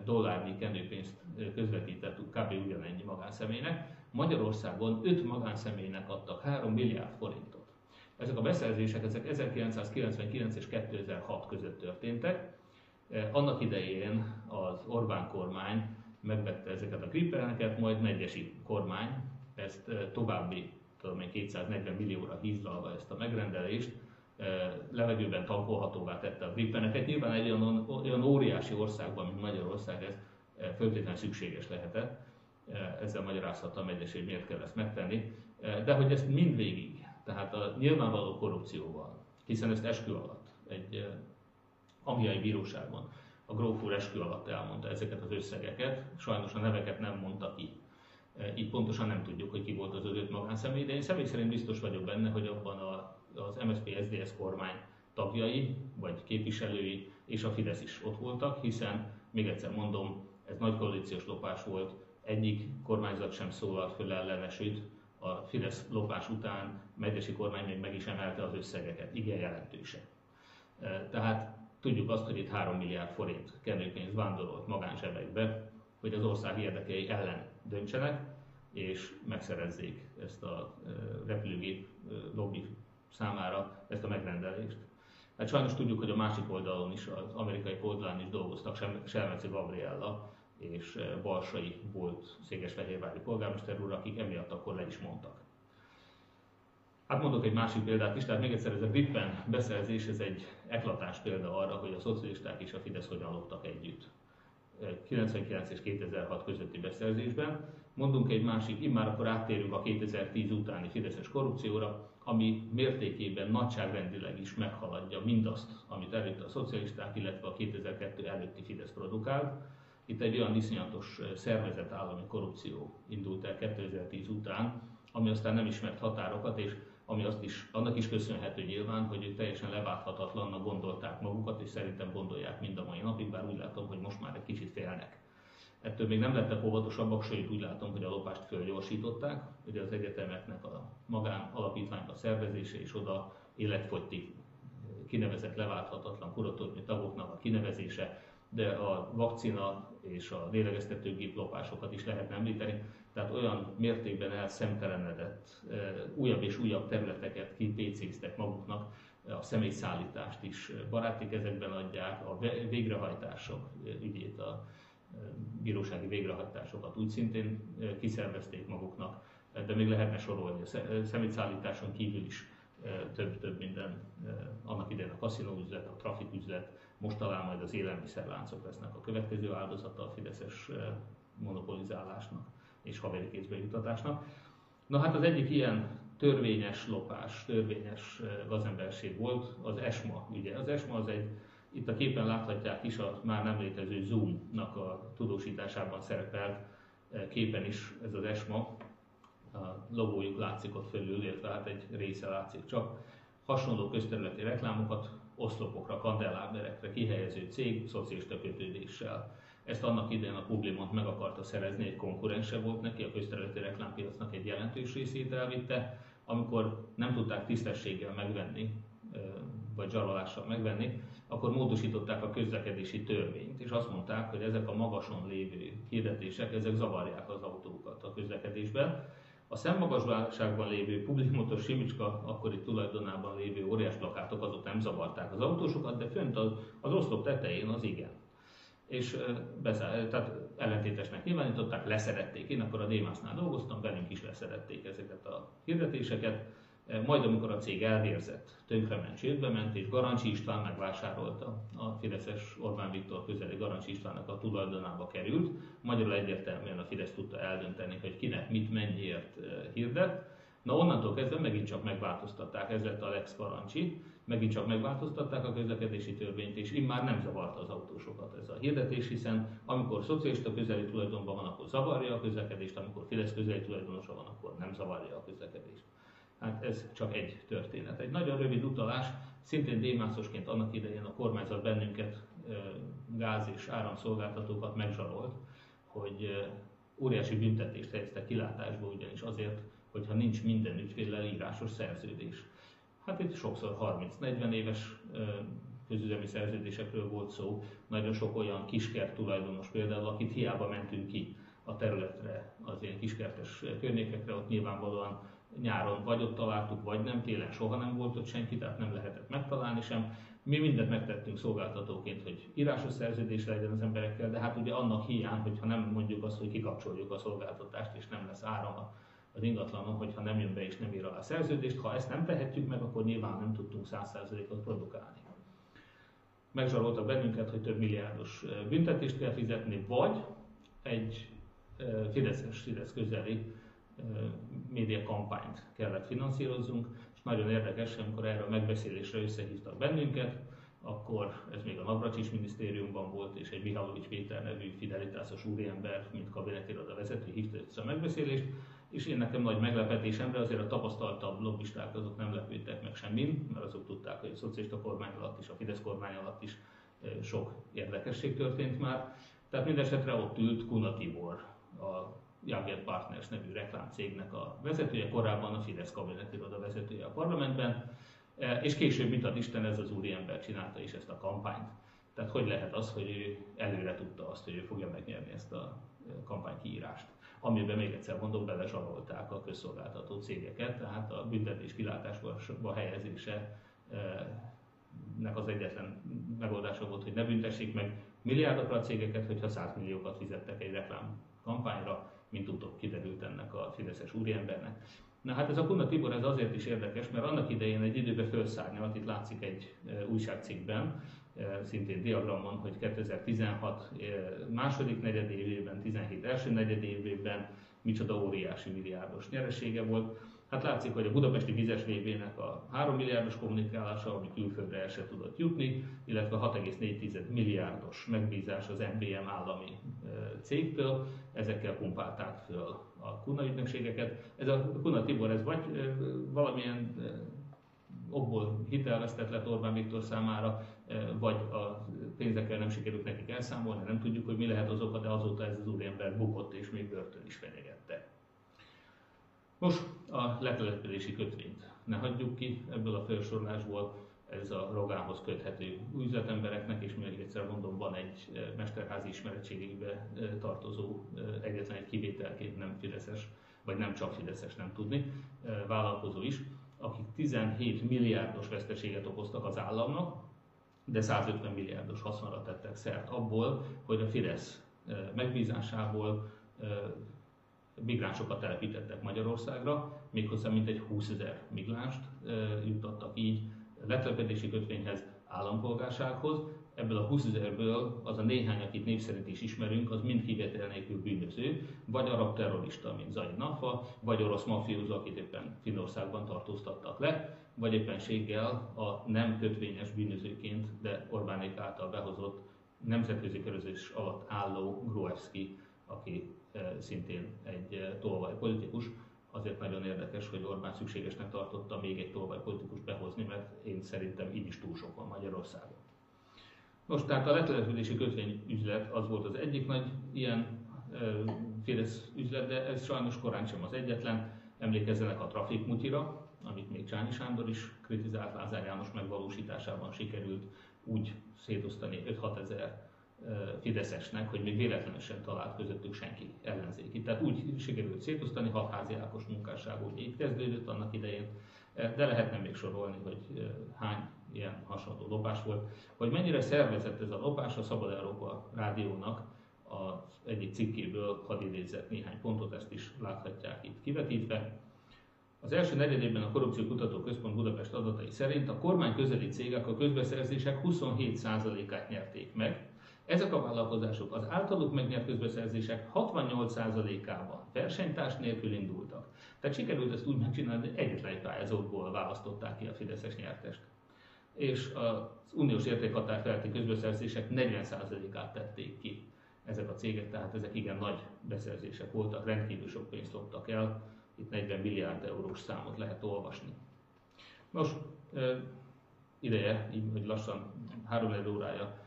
dollárnyi kenőpénzt közvetített kb. ugyanennyi magánszemélynek. Magyarországon 5 magánszemélynek adtak 3 milliárd forintot. Ezek a beszerzések ezek 1999 és 2006 között történtek. Annak idején az Orbán kormány megvette ezeket a grippereneket, majd Megyesi kormány ezt további tudom én, 240 millióra hízlalva ezt a megrendelést, levegőben tankolhatóvá tette a grippeneket. Nyilván egy olyan, olyan óriási országban, mint Magyarország ez föltétlenül szükséges lehetett. Ezzel magyarázhatta a megyes, hogy miért kell ezt megtenni. De hogy ezt mindvégig, tehát a nyilvánvaló korrupcióval, hiszen ezt eskü alatt, egy angliai bíróságon, a gróf úr eskü alatt elmondta ezeket az összegeket, sajnos a neveket nem mondta ki. Így pontosan nem tudjuk, hogy ki volt az öt magánszemély, de én személy szerint biztos vagyok benne, hogy abban a az MSZP-SZDSZ kormány tagjai, vagy képviselői és a Fidesz is ott voltak, hiszen, még egyszer mondom, ez nagy koalíciós lopás volt, egyik kormányzat sem szólalt föl ellene, sőt, a Fidesz lopás után megyesi kormány még meg is emelte az összegeket, igen jelentősen. Tehát tudjuk azt, hogy itt 3 milliárd forint kenőpénz vándorolt magánsebekbe, hogy az ország érdekei ellen döntsenek, és megszerezzék ezt a repülőgép lobby számára ezt a megrendelést. Hát sajnos tudjuk, hogy a másik oldalon is, az amerikai oldalon is dolgoztak Selmeci Gabriella és Balsai volt Székesfehérvári polgármester úr, akik emiatt akkor le is mondtak. Hát mondok egy másik példát is, tehát még egyszer ez a Grippen beszerzés, ez egy eklatás példa arra, hogy a szocialisták és a Fidesz hogyan loptak együtt. 99 és 2006 közötti beszerzésben. Mondunk egy másik, immár akkor áttérünk a 2010 utáni Fideszes korrupcióra, ami mértékében nagyságrendileg is meghaladja mindazt, amit előtte a szocialisták, illetve a 2002 előtti Fidesz produkált. Itt egy olyan iszonyatos szervezet állami korrupció indult el 2010 után, ami aztán nem ismert határokat, és ami azt is, annak is köszönhető nyilván, hogy teljesen leválthatatlannak gondolták magukat, és szerintem gondolják mind a mai napig, bár úgy látom, hogy most már egy kicsit félnek. Ettől még nem lettek óvatosabbak, sőt úgy látom, hogy a lopást fölgyorsították. Ugye az egyetemeknek a magán alapítványok a szervezése és oda életfogytig kinevezett leválthatatlan kuratóriumi tagoknak a kinevezése, de a vakcina és a lélegeztetőgép lopásokat is lehet említeni. Tehát olyan mértékben elszemtelenedett, újabb és újabb területeket kipécéztek maguknak, a személyszállítást is baráti kezekben adják, a végrehajtások ügyét, a bírósági végrehajtásokat úgy szintén kiszervezték maguknak, de még lehetne sorolni a személyszállításon kívül is több-több minden, annak idején a kaszinó üzlet, a trafik üzlet, most talán majd az élelmiszerláncok lesznek a következő áldozata a fideszes monopolizálásnak és haveri kézbe jutatásnak. Na hát az egyik ilyen törvényes lopás, törvényes gazemberség volt az ESMA ügye. Az ESMA az egy, itt a képen láthatják is a már nem létező Zoom-nak a tudósításában szerepelt képen is ez az ESMA, a logójuk látszik ott fölül, illetve hát egy része látszik csak. Hasonló közterületi reklámokat oszlopokra, kandelláberekre kihelyező cég szocialista kötődéssel. Ezt annak idején a Publimont meg akarta szerezni, egy konkurense volt neki, a közterületi reklámpiacnak egy jelentős részét elvitte, amikor nem tudták tisztességgel megvenni, vagy zsarolással megvenni, akkor módosították a közlekedési törvényt, és azt mondták, hogy ezek a magason lévő hirdetések, ezek zavarják az autókat a közlekedésben. A szemmagasságban lévő Publimotos Simicska akkori tulajdonában lévő óriás plakátok azok nem zavarták az autósokat, de fönt az, az oszlop tetején az igen. És beszáll, tehát ellentétesnek nyilvánították, leszerették. Én akkor a Démásznál dolgoztam, velünk is leszerették ezeket a hirdetéseket majd amikor a cég elvérzett, tönkrement, csődbe ment, és Garancsi István megvásárolta a Fideszes Orbán Viktor közeli Garancsi Istvánnak a tulajdonába került, magyarul egyértelműen a Fidesz tudta eldönteni, hogy kinek mit mennyiért hirdet. Na onnantól kezdve megint csak megváltoztatták, ez lett a Lex Garancsi, megint csak megváltoztatták a közlekedési törvényt, és immár nem zavarta az autósokat ez a hirdetés, hiszen amikor szocialista közeli tulajdonban van, akkor zavarja a közlekedést, amikor Fidesz közeli tulajdonosa van, akkor nem zavarja a közlekedést. Hát ez csak egy történet. Egy nagyon rövid utalás, szintén démászosként annak idején a kormányzat bennünket, gáz- és áramszolgáltatókat megzsarolt, hogy óriási büntetést helyeztek kilátásba, ugyanis azért, hogyha nincs minden ügyféllel írásos szerződés. Hát itt sokszor 30-40 éves közüzemi szerződésekről volt szó, nagyon sok olyan kiskert tulajdonos például, akit hiába mentünk ki a területre, az ilyen kiskertes környékekre, ott nyilvánvalóan nyáron vagy ott találtuk, vagy nem, télen soha nem volt ott senki, tehát nem lehetett megtalálni sem. Mi mindent megtettünk szolgáltatóként, hogy írásos szerződés legyen az emberekkel, de hát ugye annak hiány, hogyha nem mondjuk azt, hogy kikapcsoljuk a szolgáltatást, és nem lesz áram az ingatlanon, hogyha nem jön be és nem ír alá a szerződést. Ha ezt nem tehetjük meg, akkor nyilván nem tudtunk 100%-ot produkálni. Megzsaroltak bennünket, hogy több milliárdos büntetést kell fizetni, vagy egy Fideszes, Fidesz közeli média kampányt kellett finanszírozzunk, és nagyon érdekes, amikor erre a megbeszélésre összehívtak bennünket, akkor ez még a Navracsis minisztériumban volt, és egy Mihálovics Péter nevű fidelitásos úriember, mint kabinetiroda vezető hívta össze a megbeszélést, és én nekem nagy meglepetésemre azért a tapasztaltabb lobbisták azok nem lepődtek meg semmin, mert azok tudták, hogy a szocialista kormány alatt is, a Fidesz kormány alatt is sok érdekesség történt már. Tehát mindesetre ott ült Kuna Tibor, a Jaget Partners nevű reklámcégnek a vezetője, korábban a Fidesz kabinetiroda vezetője a parlamentben, e, és később, mint ad Isten, ez az úriember csinálta is ezt a kampányt. Tehát hogy lehet az, hogy ő előre tudta azt, hogy ő fogja megnyerni ezt a e, kampánykiírást, amiben még egyszer mondom, belezsarolták a közszolgáltató cégeket, tehát a büntetés kilátásba helyezése e, nek az egyetlen megoldása volt, hogy ne büntessék meg milliárdokra a cégeket, hogyha 100 milliókat fizettek egy reklám kampányra, mint utóbb kiderült ennek a fideszes úriembernek. Na hát ez a Kuna Tibor ez azért is érdekes, mert annak idején egy időben felszárnyalt, itt látszik egy e, újságcikkben, e, szintén diagramon, hogy 2016 e, második negyedévében, 17 első negyedévében micsoda óriási milliárdos nyeresége volt. Hát látszik, hogy a budapesti vizes VB-nek a 3 milliárdos kommunikálása, ami külföldre el se tudott jutni, illetve 6,4 milliárdos megbízás az MBM állami cégtől, ezekkel pumpálták föl a Kuna ügynökségeket. Ez a Kuna Tibor, ez vagy valamilyen okból hitelvesztett lett Orbán Viktor számára, vagy a pénzekkel nem sikerült nekik elszámolni, nem tudjuk, hogy mi lehet az oka, de azóta ez az úriember bukott és még börtön is fenyegette. Most a letelepedési kötvényt. Ne hagyjuk ki ebből a felsorolásból, ez a Rogánhoz köthető üzletembereknek, és még egyszer mondom, van egy eh, mesterházi ismeretségébe eh, tartozó, eh, egyetlen egy kivételként nem Fideszes, vagy nem csak Fideszes, nem tudni, vállalkozó is, akik 17 milliárdos veszteséget okoztak az államnak, de 150 milliárdos haszonra tettek szert abból, hogy a Fidesz megbízásából migránsokat telepítettek Magyarországra, méghozzá mintegy 20 ezer migránst juttattak így letelepedési kötvényhez, állampolgársághoz. Ebből a 20 ezerből az a néhány, akit név szerint is ismerünk, az mind kivétel nélkül bűnöző, vagy arab terrorista, mint Zaid Nafa, vagy orosz mafiózó, akit éppen Finnországban tartóztattak le, vagy éppenséggel a nem kötvényes bűnözőként, de Orbánék által behozott nemzetközi körözés alatt álló Gruevski aki szintén egy tolvaj politikus, azért nagyon érdekes, hogy Orbán szükségesnek tartotta még egy politikus behozni, mert én szerintem így is túl sok van Magyarországon. Most tehát a letelepülési kötvényüzlet az volt az egyik nagy ilyen Fidesz üzlet, de ez sajnos korán sem az egyetlen. Emlékezzenek a trafikmutira, amit még Csányi Sándor is kritizált Lázár János megvalósításában sikerült úgy szétosztani 5-6 ezer Fideszesnek, hogy még véletlenesen talált közöttük senki ellenzéki. Tehát úgy sikerült szétosztani, hat házi Ákos munkásság úgy így kezdődött annak idején, de lehetne még sorolni, hogy hány ilyen hasonló lopás volt. Hogy mennyire szervezett ez a lopás, a Szabad Európa rádiónak az egyik cikkéből hadd idézett néhány pontot, ezt is láthatják itt kivetítve. Az első negyedében a Korrupció Kutató Központ Budapest adatai szerint a kormány közeli cégek a közbeszerzések 27%-át nyerték meg, ezek a vállalkozások az általuk megnyert közbeszerzések 68%-ában versenytárs nélkül indultak. Tehát sikerült ezt úgy megcsinálni, hogy egyetlen egy pályázókból választották ki a Fideszes nyertest. És az uniós értékhatár felti közbeszerzések 40%-át tették ki ezek a cégek, tehát ezek igen nagy beszerzések voltak, rendkívül sok pénzt loptak el, itt 40 milliárd eurós számot lehet olvasni. Nos, ideje, így hogy lassan három órája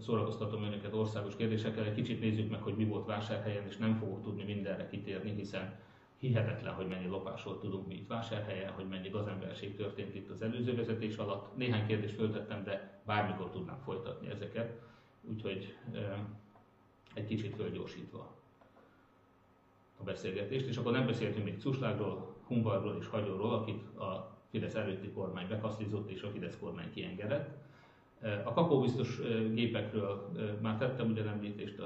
szórakoztatom önöket országos kérdésekkel, egy kicsit nézzük meg, hogy mi volt vásárhelyen, és nem fogok tudni mindenre kitérni, hiszen hihetetlen, hogy mennyi lopásról tudunk mi itt vásárhelyen, hogy mennyi gazemberség történt itt az előző vezetés alatt. Néhány kérdést föltettem, de bármikor tudnám folytatni ezeket, úgyhogy egy kicsit fölgyorsítva a beszélgetést, és akkor nem beszéltünk még Cuslágról, Humbarról és Hagyóról, akit a Fidesz előtti kormány bekasztizott és a Fidesz kormány kiengedett. A kapóbiztos gépekről már tettem ugyan említést.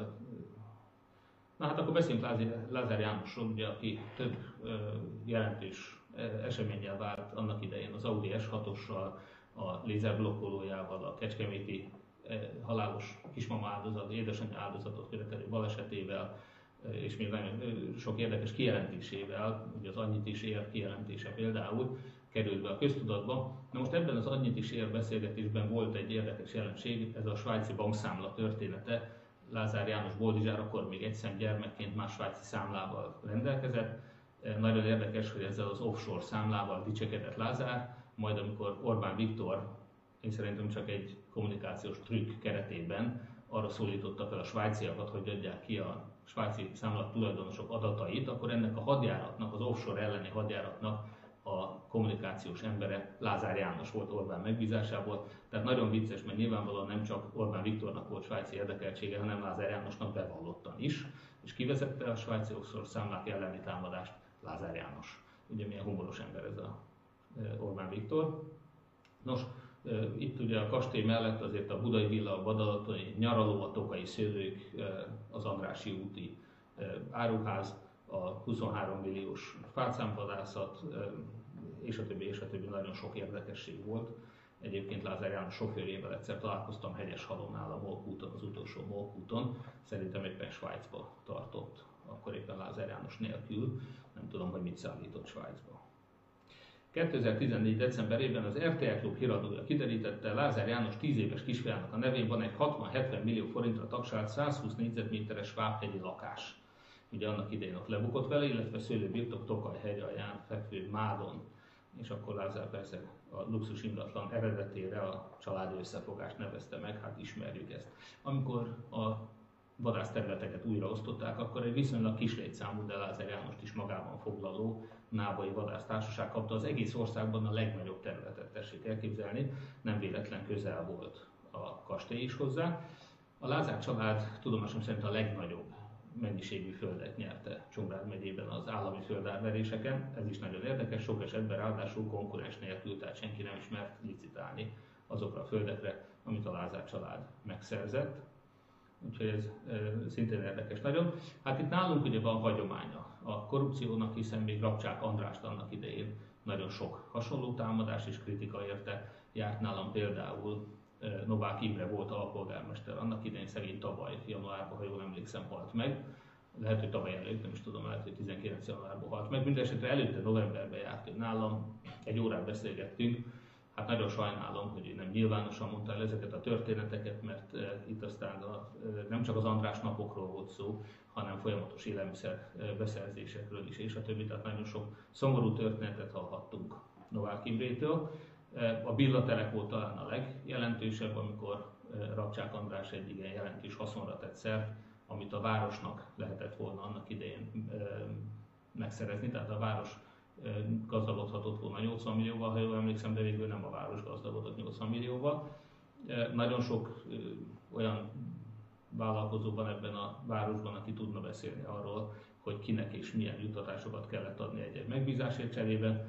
Na hát akkor beszéljünk Lázár Jánosról, ugye, aki több jelentős eseménnyel vált annak idején az Audi S6-ossal, a lézerblokkolójával, a Kecskeméti halálos kismama áldozat, édesanyja áldozatot követelő balesetével, és még nagyon sok érdekes kijelentésével, ugye az annyit is ér kijelentése például, került be a köztudatba. Na most ebben az annyit is ér beszélgetésben volt egy érdekes jelenség, ez a svájci bankszámla története. Lázár János Boldizsár akkor még egyszem gyermekként más svájci számlával rendelkezett. Nagyon érdekes, hogy ezzel az offshore számlával dicsekedett Lázár, majd amikor Orbán Viktor, én szerintem csak egy kommunikációs trükk keretében arra szólította fel a svájciakat, hogy adják ki a svájci számlat tulajdonosok adatait, akkor ennek a hadjáratnak, az offshore elleni hadjáratnak a kommunikációs embere Lázár János volt Orbán megbízásából. Tehát nagyon vicces, mert nyilvánvalóan nem csak Orbán Viktornak volt svájci érdekeltsége, hanem Lázár Jánosnak bevallottan is. És kivezette a svájci számlák elleni támadást? Lázár János. Ugye milyen humoros ember ez a Orbán Viktor. Nos, itt ugye a kastély mellett azért a Budai Villa, a Badalatoni nyaraló, a Tokai szőlők, az Andrási úti áruház, a 23 milliós fácámvadászat, és a többi, és a többi nagyon sok érdekesség volt. Egyébként Lázár János sofőrjével egyszer találkoztam Hegyes Halonnál a Molkúton, az utolsó Molkúton. Szerintem éppen Svájcba tartott, akkor éppen Lázár János nélkül. Nem tudom, hogy mit szállított Svájcba. 2014. decemberében az RTL Klub híradója kiderítette, Lázár János 10 éves kisfiának a nevén van egy 60-70 millió forintra tagsált 120 négyzetméteres Váphegyi lakás. Ugye annak idején ott lebukott vele, illetve szőlőbirtok Tokaj hegy alján fekvő Mádon. És akkor Lázár persze a luxus ingatlan eredetére a családi összefogást nevezte meg, hát ismerjük ezt. Amikor a vadászterületeket újraosztották, akkor egy viszonylag kis létszámú, de Lázár Jánost is magában foglaló Nábai Vadásztársaság kapta az egész országban a legnagyobb területet, tessék elképzelni, nem véletlen közel volt a kastély is hozzá. A Lázár család tudomásom szerint a legnagyobb mennyiségű földet nyerte Csongrád megyében az állami földárveréseken. Ez is nagyon érdekes, sok esetben ráadásul konkurens nélkül, tehát senki nem ismert licitálni azokra a földekre, amit a Lázár család megszerzett úgyhogy ez e, szintén érdekes nagyon. Hát itt nálunk ugye van hagyománya a korrupciónak, hiszen még Rapcsák Andrást annak idején nagyon sok hasonló támadás és kritika érte. Járt nálam például Novák Imre volt alpolgármester, annak idején szegény tavaly januárban, ha jól emlékszem, halt meg. Lehet, hogy tavaly előtt, nem is tudom, lehet, hogy 19 januárban halt meg. Mindenesetre előtte novemberben járt ő nálam, egy órát beszélgettünk, Hát nagyon sajnálom, hogy nem nyilvánosan mondta el ezeket a történeteket, mert itt aztán a, nem csak az András napokról volt szó, hanem folyamatos élelmiszer beszerzésekről is, és a többi. Tehát nagyon sok szomorú történetet hallhattunk Novák Imrétől. A billaterek volt talán a legjelentősebb, amikor Rabcsák András egy igen jelentős haszonra tett szert, amit a városnak lehetett volna annak idején megszerezni, tehát a város gazdagodhatott volna 80 millióval, ha jól emlékszem, de végül nem a város gazdagodott 80 millióval. Nagyon sok olyan vállalkozó van ebben a városban, aki tudna beszélni arról, hogy kinek és milyen juttatásokat kellett adni egy-egy megbízásért cserébe.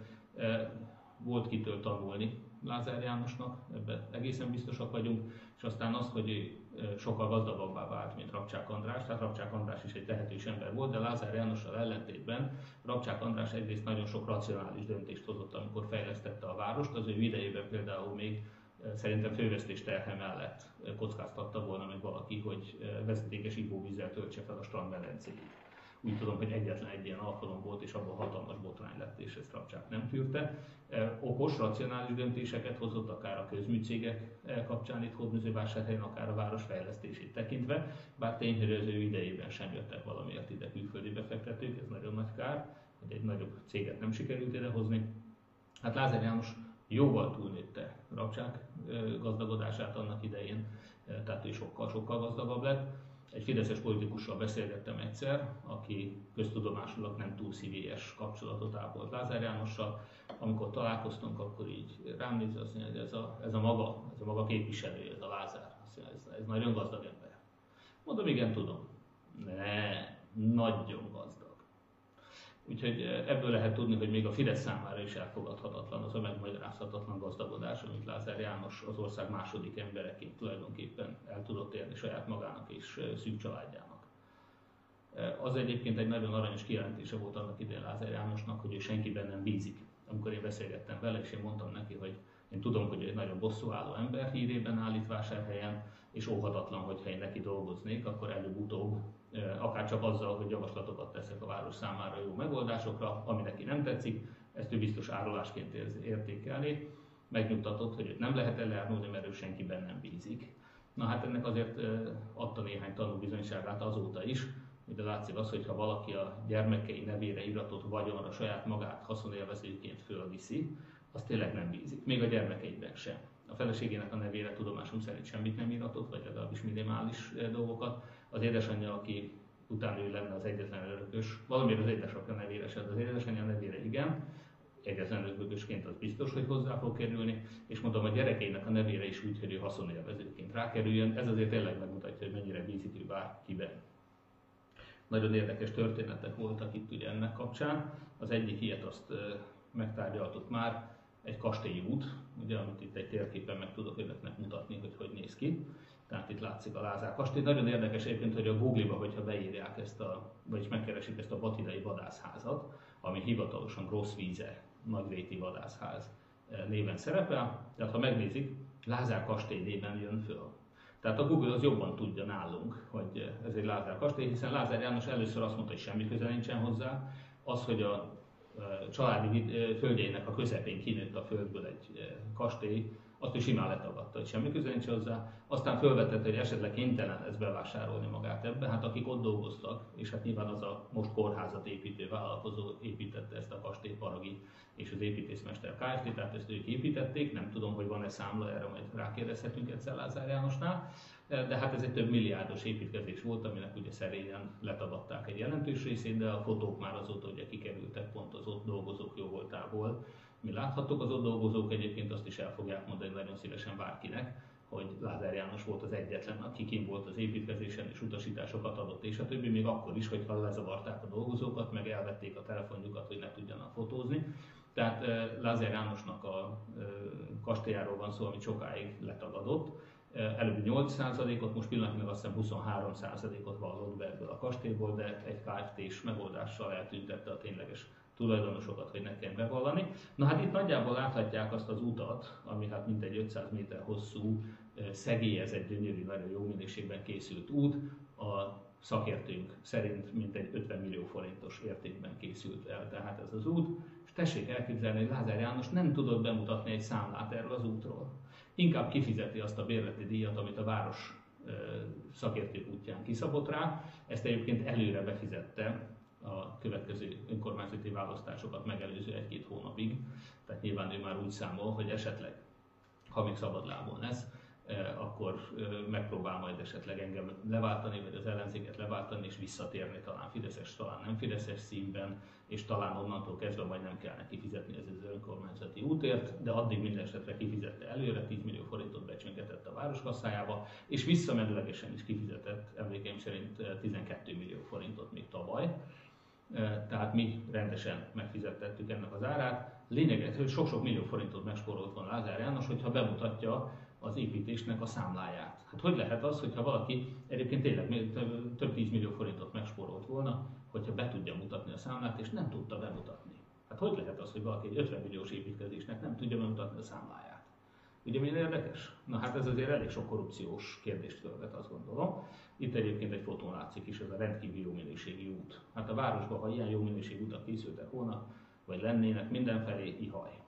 Volt kitől tanulni Lázár Jánosnak, ebben egészen biztosak vagyunk, és aztán az, hogy sokkal gazdagabbá vált, mint Rapcsák András, tehát Rapcsák András is egy tehetős ember volt, de Lázár Jánossal ellentétben Rapcsák András egyrészt nagyon sok racionális döntést hozott, amikor fejlesztette a várost, az ő idejében például még szerintem fővesztés terhe mellett kockáztatta volna meg valaki, hogy vezetékes ivóvízzel töltse fel a strand medencéjét úgy tudom, hogy egyetlen egy ilyen alkalom volt, és abban hatalmas botrány lett, és ezt Rapcsák nem tűrte. Okos, racionális döntéseket hozott, akár a közműcégek kapcsán itt Hódműzővásárhelyen, akár a város fejlesztését tekintve, bár tény, hogy az ő idejében sem jöttek valamiért ide külföldi befektetők, ez nagyon nagy kár, hogy egy nagyobb céget nem sikerült idehozni. Hát Lázár János jóval túlnőtte Rapcsák gazdagodását annak idején, tehát ő sokkal-sokkal gazdagabb lett egy fideszes politikussal beszélgettem egyszer, aki köztudomásulag nem túl szívélyes kapcsolatot ápolt Lázár Jánossal. Amikor találkoztunk, akkor így rám nézve azt mondja, hogy ez a, ez a maga, ez a maga képviselő, ez a Lázár. Azt mondja, ez, ez nagyon gazdag ember. Mondom, igen, tudom. Ne, nagyon gazdag. Úgyhogy ebből lehet tudni, hogy még a Fidesz számára is elfogadhatatlan az a megmagyarázhatatlan gazdagodás, amit Lázár János az ország második embereként tulajdonképpen el tudott élni saját magának és szűk családjának. Az egyébként egy nagyon aranyos kijelentése volt annak idején Lázár Jánosnak, hogy ő senkiben nem bízik. Amikor én beszélgettem vele, és én mondtam neki, hogy én tudom, hogy egy nagyon bosszúálló ember hírében állít vásárhelyen, és óhatatlan, hogyha én neki dolgoznék, akkor előbb-utóbb, akár csak azzal, hogy javaslatokat teszek a város számára jó megoldásokra, ami neki nem tetszik, ezt ő biztos árulásként értékelni. Megnyugtatott, hogy őt nem lehet elárulni, mert ő senkiben nem bízik. Na hát ennek azért adta néhány tanúbizonyságát azóta is, de látszik az, hogy ha valaki a gyermekei nevére iratott vagyonra saját magát haszonélvezőként fölviszi, az tényleg nem bízik, még a gyermekeiben sem. A feleségének a nevére tudomásom szerint semmit nem iratott, vagy legalábbis minimális eh, dolgokat. Az édesanyja, aki utána ő lenne az egyetlen örökös, valamiért az édesapja nevére sem, az édesanyja nevére igen, egyetlen örökösként az biztos, hogy hozzá fog kerülni, és mondom, a gyerekeinek a nevére is úgy, hogy ő haszonélvezőként rákerüljön, ez azért tényleg megmutatja, hogy mennyire bízik ő bárkiben. Nagyon érdekes történetek voltak itt ugye ennek kapcsán. Az egyik ilyet azt eh, megtárgyaltuk már, egy kastély út, ugye, amit itt egy térképen meg tudok önöknek mutatni, hogy hogy néz ki. Tehát itt látszik a Lázár kastély. Nagyon érdekes egyébként, hogy a Google-ba, hogyha beírják ezt a, vagyis megkeresik ezt a Batidai vadászházat, ami hivatalosan Rossz Víze nagyréti vadászház eh, néven szerepel, tehát ha megnézik, Lázár kastély néven jön föl. Tehát a Google az jobban tudja nálunk, hogy ez egy Lázár kastély, hiszen Lázár János először azt mondta, hogy semmi köze nincsen hozzá. Az, hogy a családi földjeinek a közepén kinőtt a földből egy kastély, azt is simán letagadta, hogy semmi köze nincs hozzá. Aztán felvetett, hogy esetleg kénytelen ez bevásárolni magát ebbe. Hát akik ott dolgoztak, és hát nyilván az a most kórházat építő vállalkozó építette ezt a kastélyt Paragi és az építészmester Kft. Tehát ezt ők építették, nem tudom, hogy van-e számla, erre majd rákérdezhetünk egyszer Lázár Jánosnál de hát ez egy több milliárdos építkezés volt, aminek ugye szerényen letagadták egy jelentős részét, de a fotók már azóta ugye kikerültek pont az ott dolgozók jó voltából. Mi láthattuk, az ott dolgozók egyébként azt is el fogják mondani nagyon szívesen bárkinek, hogy Lázár János volt az egyetlen, aki kim volt az építkezésen és utasításokat adott, és a többi még akkor is, hogyha lezavarták a dolgozókat, meg elvették a telefonjukat, hogy ne tudjanak fotózni. Tehát Lázár Jánosnak a kastélyáról van szó, amit sokáig letagadott, előbb 8%-ot, most pillanatnyilag azt hiszem 23%-ot vallott be ebből a kastélyból, de egy KFT-s megoldással eltüntette a tényleges tulajdonosokat, hogy ne kell bevallani. Na hát itt nagyjából láthatják azt az utat, ami hát mintegy 500 méter hosszú, szegélyezett, gyönyörű, nagyon jó minőségben készült út. A szakértőnk szerint mintegy 50 millió forintos értékben készült el tehát ez az út, és tessék elképzelni, hogy Lázár János nem tudott bemutatni egy számlát erről az útról. Inkább kifizeti azt a bérleti díjat, amit a város szakértők útján kiszabott rá. Ezt egyébként előre befizette a következő önkormányzati választásokat megelőző egy-két hónapig. Tehát nyilván ő már úgy számol, hogy esetleg, ha még szabadlábon lesz, akkor megpróbál majd esetleg engem leváltani, vagy az ellenzéket leváltani, és visszatérni talán Fideszes, talán nem Fideszes színben, és talán onnantól kezdve majd nem kell neki fizetni ez az önkormányzati útért, de addig minden esetre kifizette előre, 10 millió forintot becsöngetett a városkasszájába, és visszamenőlegesen is kifizetett, emlékeim szerint 12 millió forintot még tavaly. Tehát mi rendesen megfizettettük ennek az árát. Lényeges, hogy sok-sok millió forintot megspórolt van Lázár János, hogyha bemutatja az építésnek a számláját. Hát hogy lehet az, hogyha valaki egyébként tényleg több 10 millió forintot megspórolt volna, hogyha be tudja mutatni a számlát, és nem tudta bemutatni. Hát hogy lehet az, hogy valaki egy 50 milliós építkezésnek nem tudja bemutatni a számláját? Ugye milyen érdekes? Na hát ez azért elég sok korrupciós kérdést fölvet, azt gondolom. Itt egyébként egy fotón látszik is, ez a rendkívül jó minőségi út. Hát a városban, ha ilyen jó minőségű utak készültek volna, vagy lennének mindenfelé, ihaj.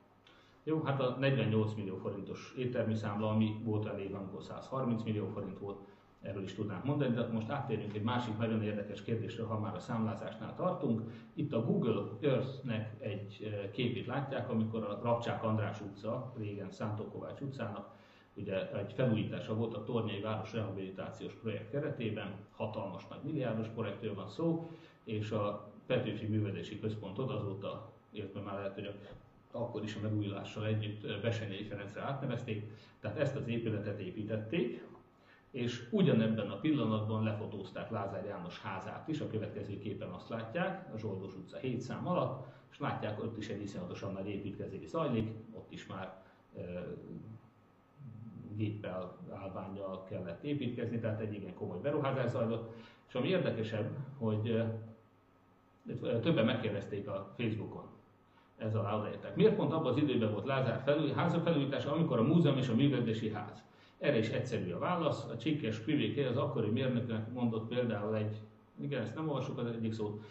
Jó, hát a 48 millió forintos éttermi számla, ami volt elég, amikor 130 millió forint volt, erről is tudnánk mondani, de most áttérünk egy másik nagyon érdekes kérdésre, ha már a számlázásnál tartunk. Itt a Google Earth-nek egy eh, képét látják, amikor a Rapcsák András utca, régen Szántó Kovács utcának, ugye egy felújítása volt a Tornyai Város Rehabilitációs Projekt keretében, hatalmas nagy milliárdos projektről van szó, és a Petőfi Művelési Központot azóta, illetve már lehet, hogy a akkor is a megújulással együtt Besenyei Ferencre átnevezték, tehát ezt az épületet építették, és ugyanebben a pillanatban lefotózták Lázár János házát is, a következő képen azt látják, a Zsoldos utca 7 szám alatt, és látják, ott is egy iszonyatosan nagy építkezés zajlik, ott is már e, géppel, állványjal kellett építkezni, tehát egy igen komoly beruházás zajlott. És ami érdekesebb, hogy e, többen megkérdezték a Facebookon, ez alá odaértek. Miért pont abban az időben volt Lázár felül, háza felújítása, amikor a múzeum és a művelési ház? Erre is egyszerű a válasz. A Csikkes Privéké az akkori mérnöknek mondott például egy, igen, ezt nem olvasok az egyik szót,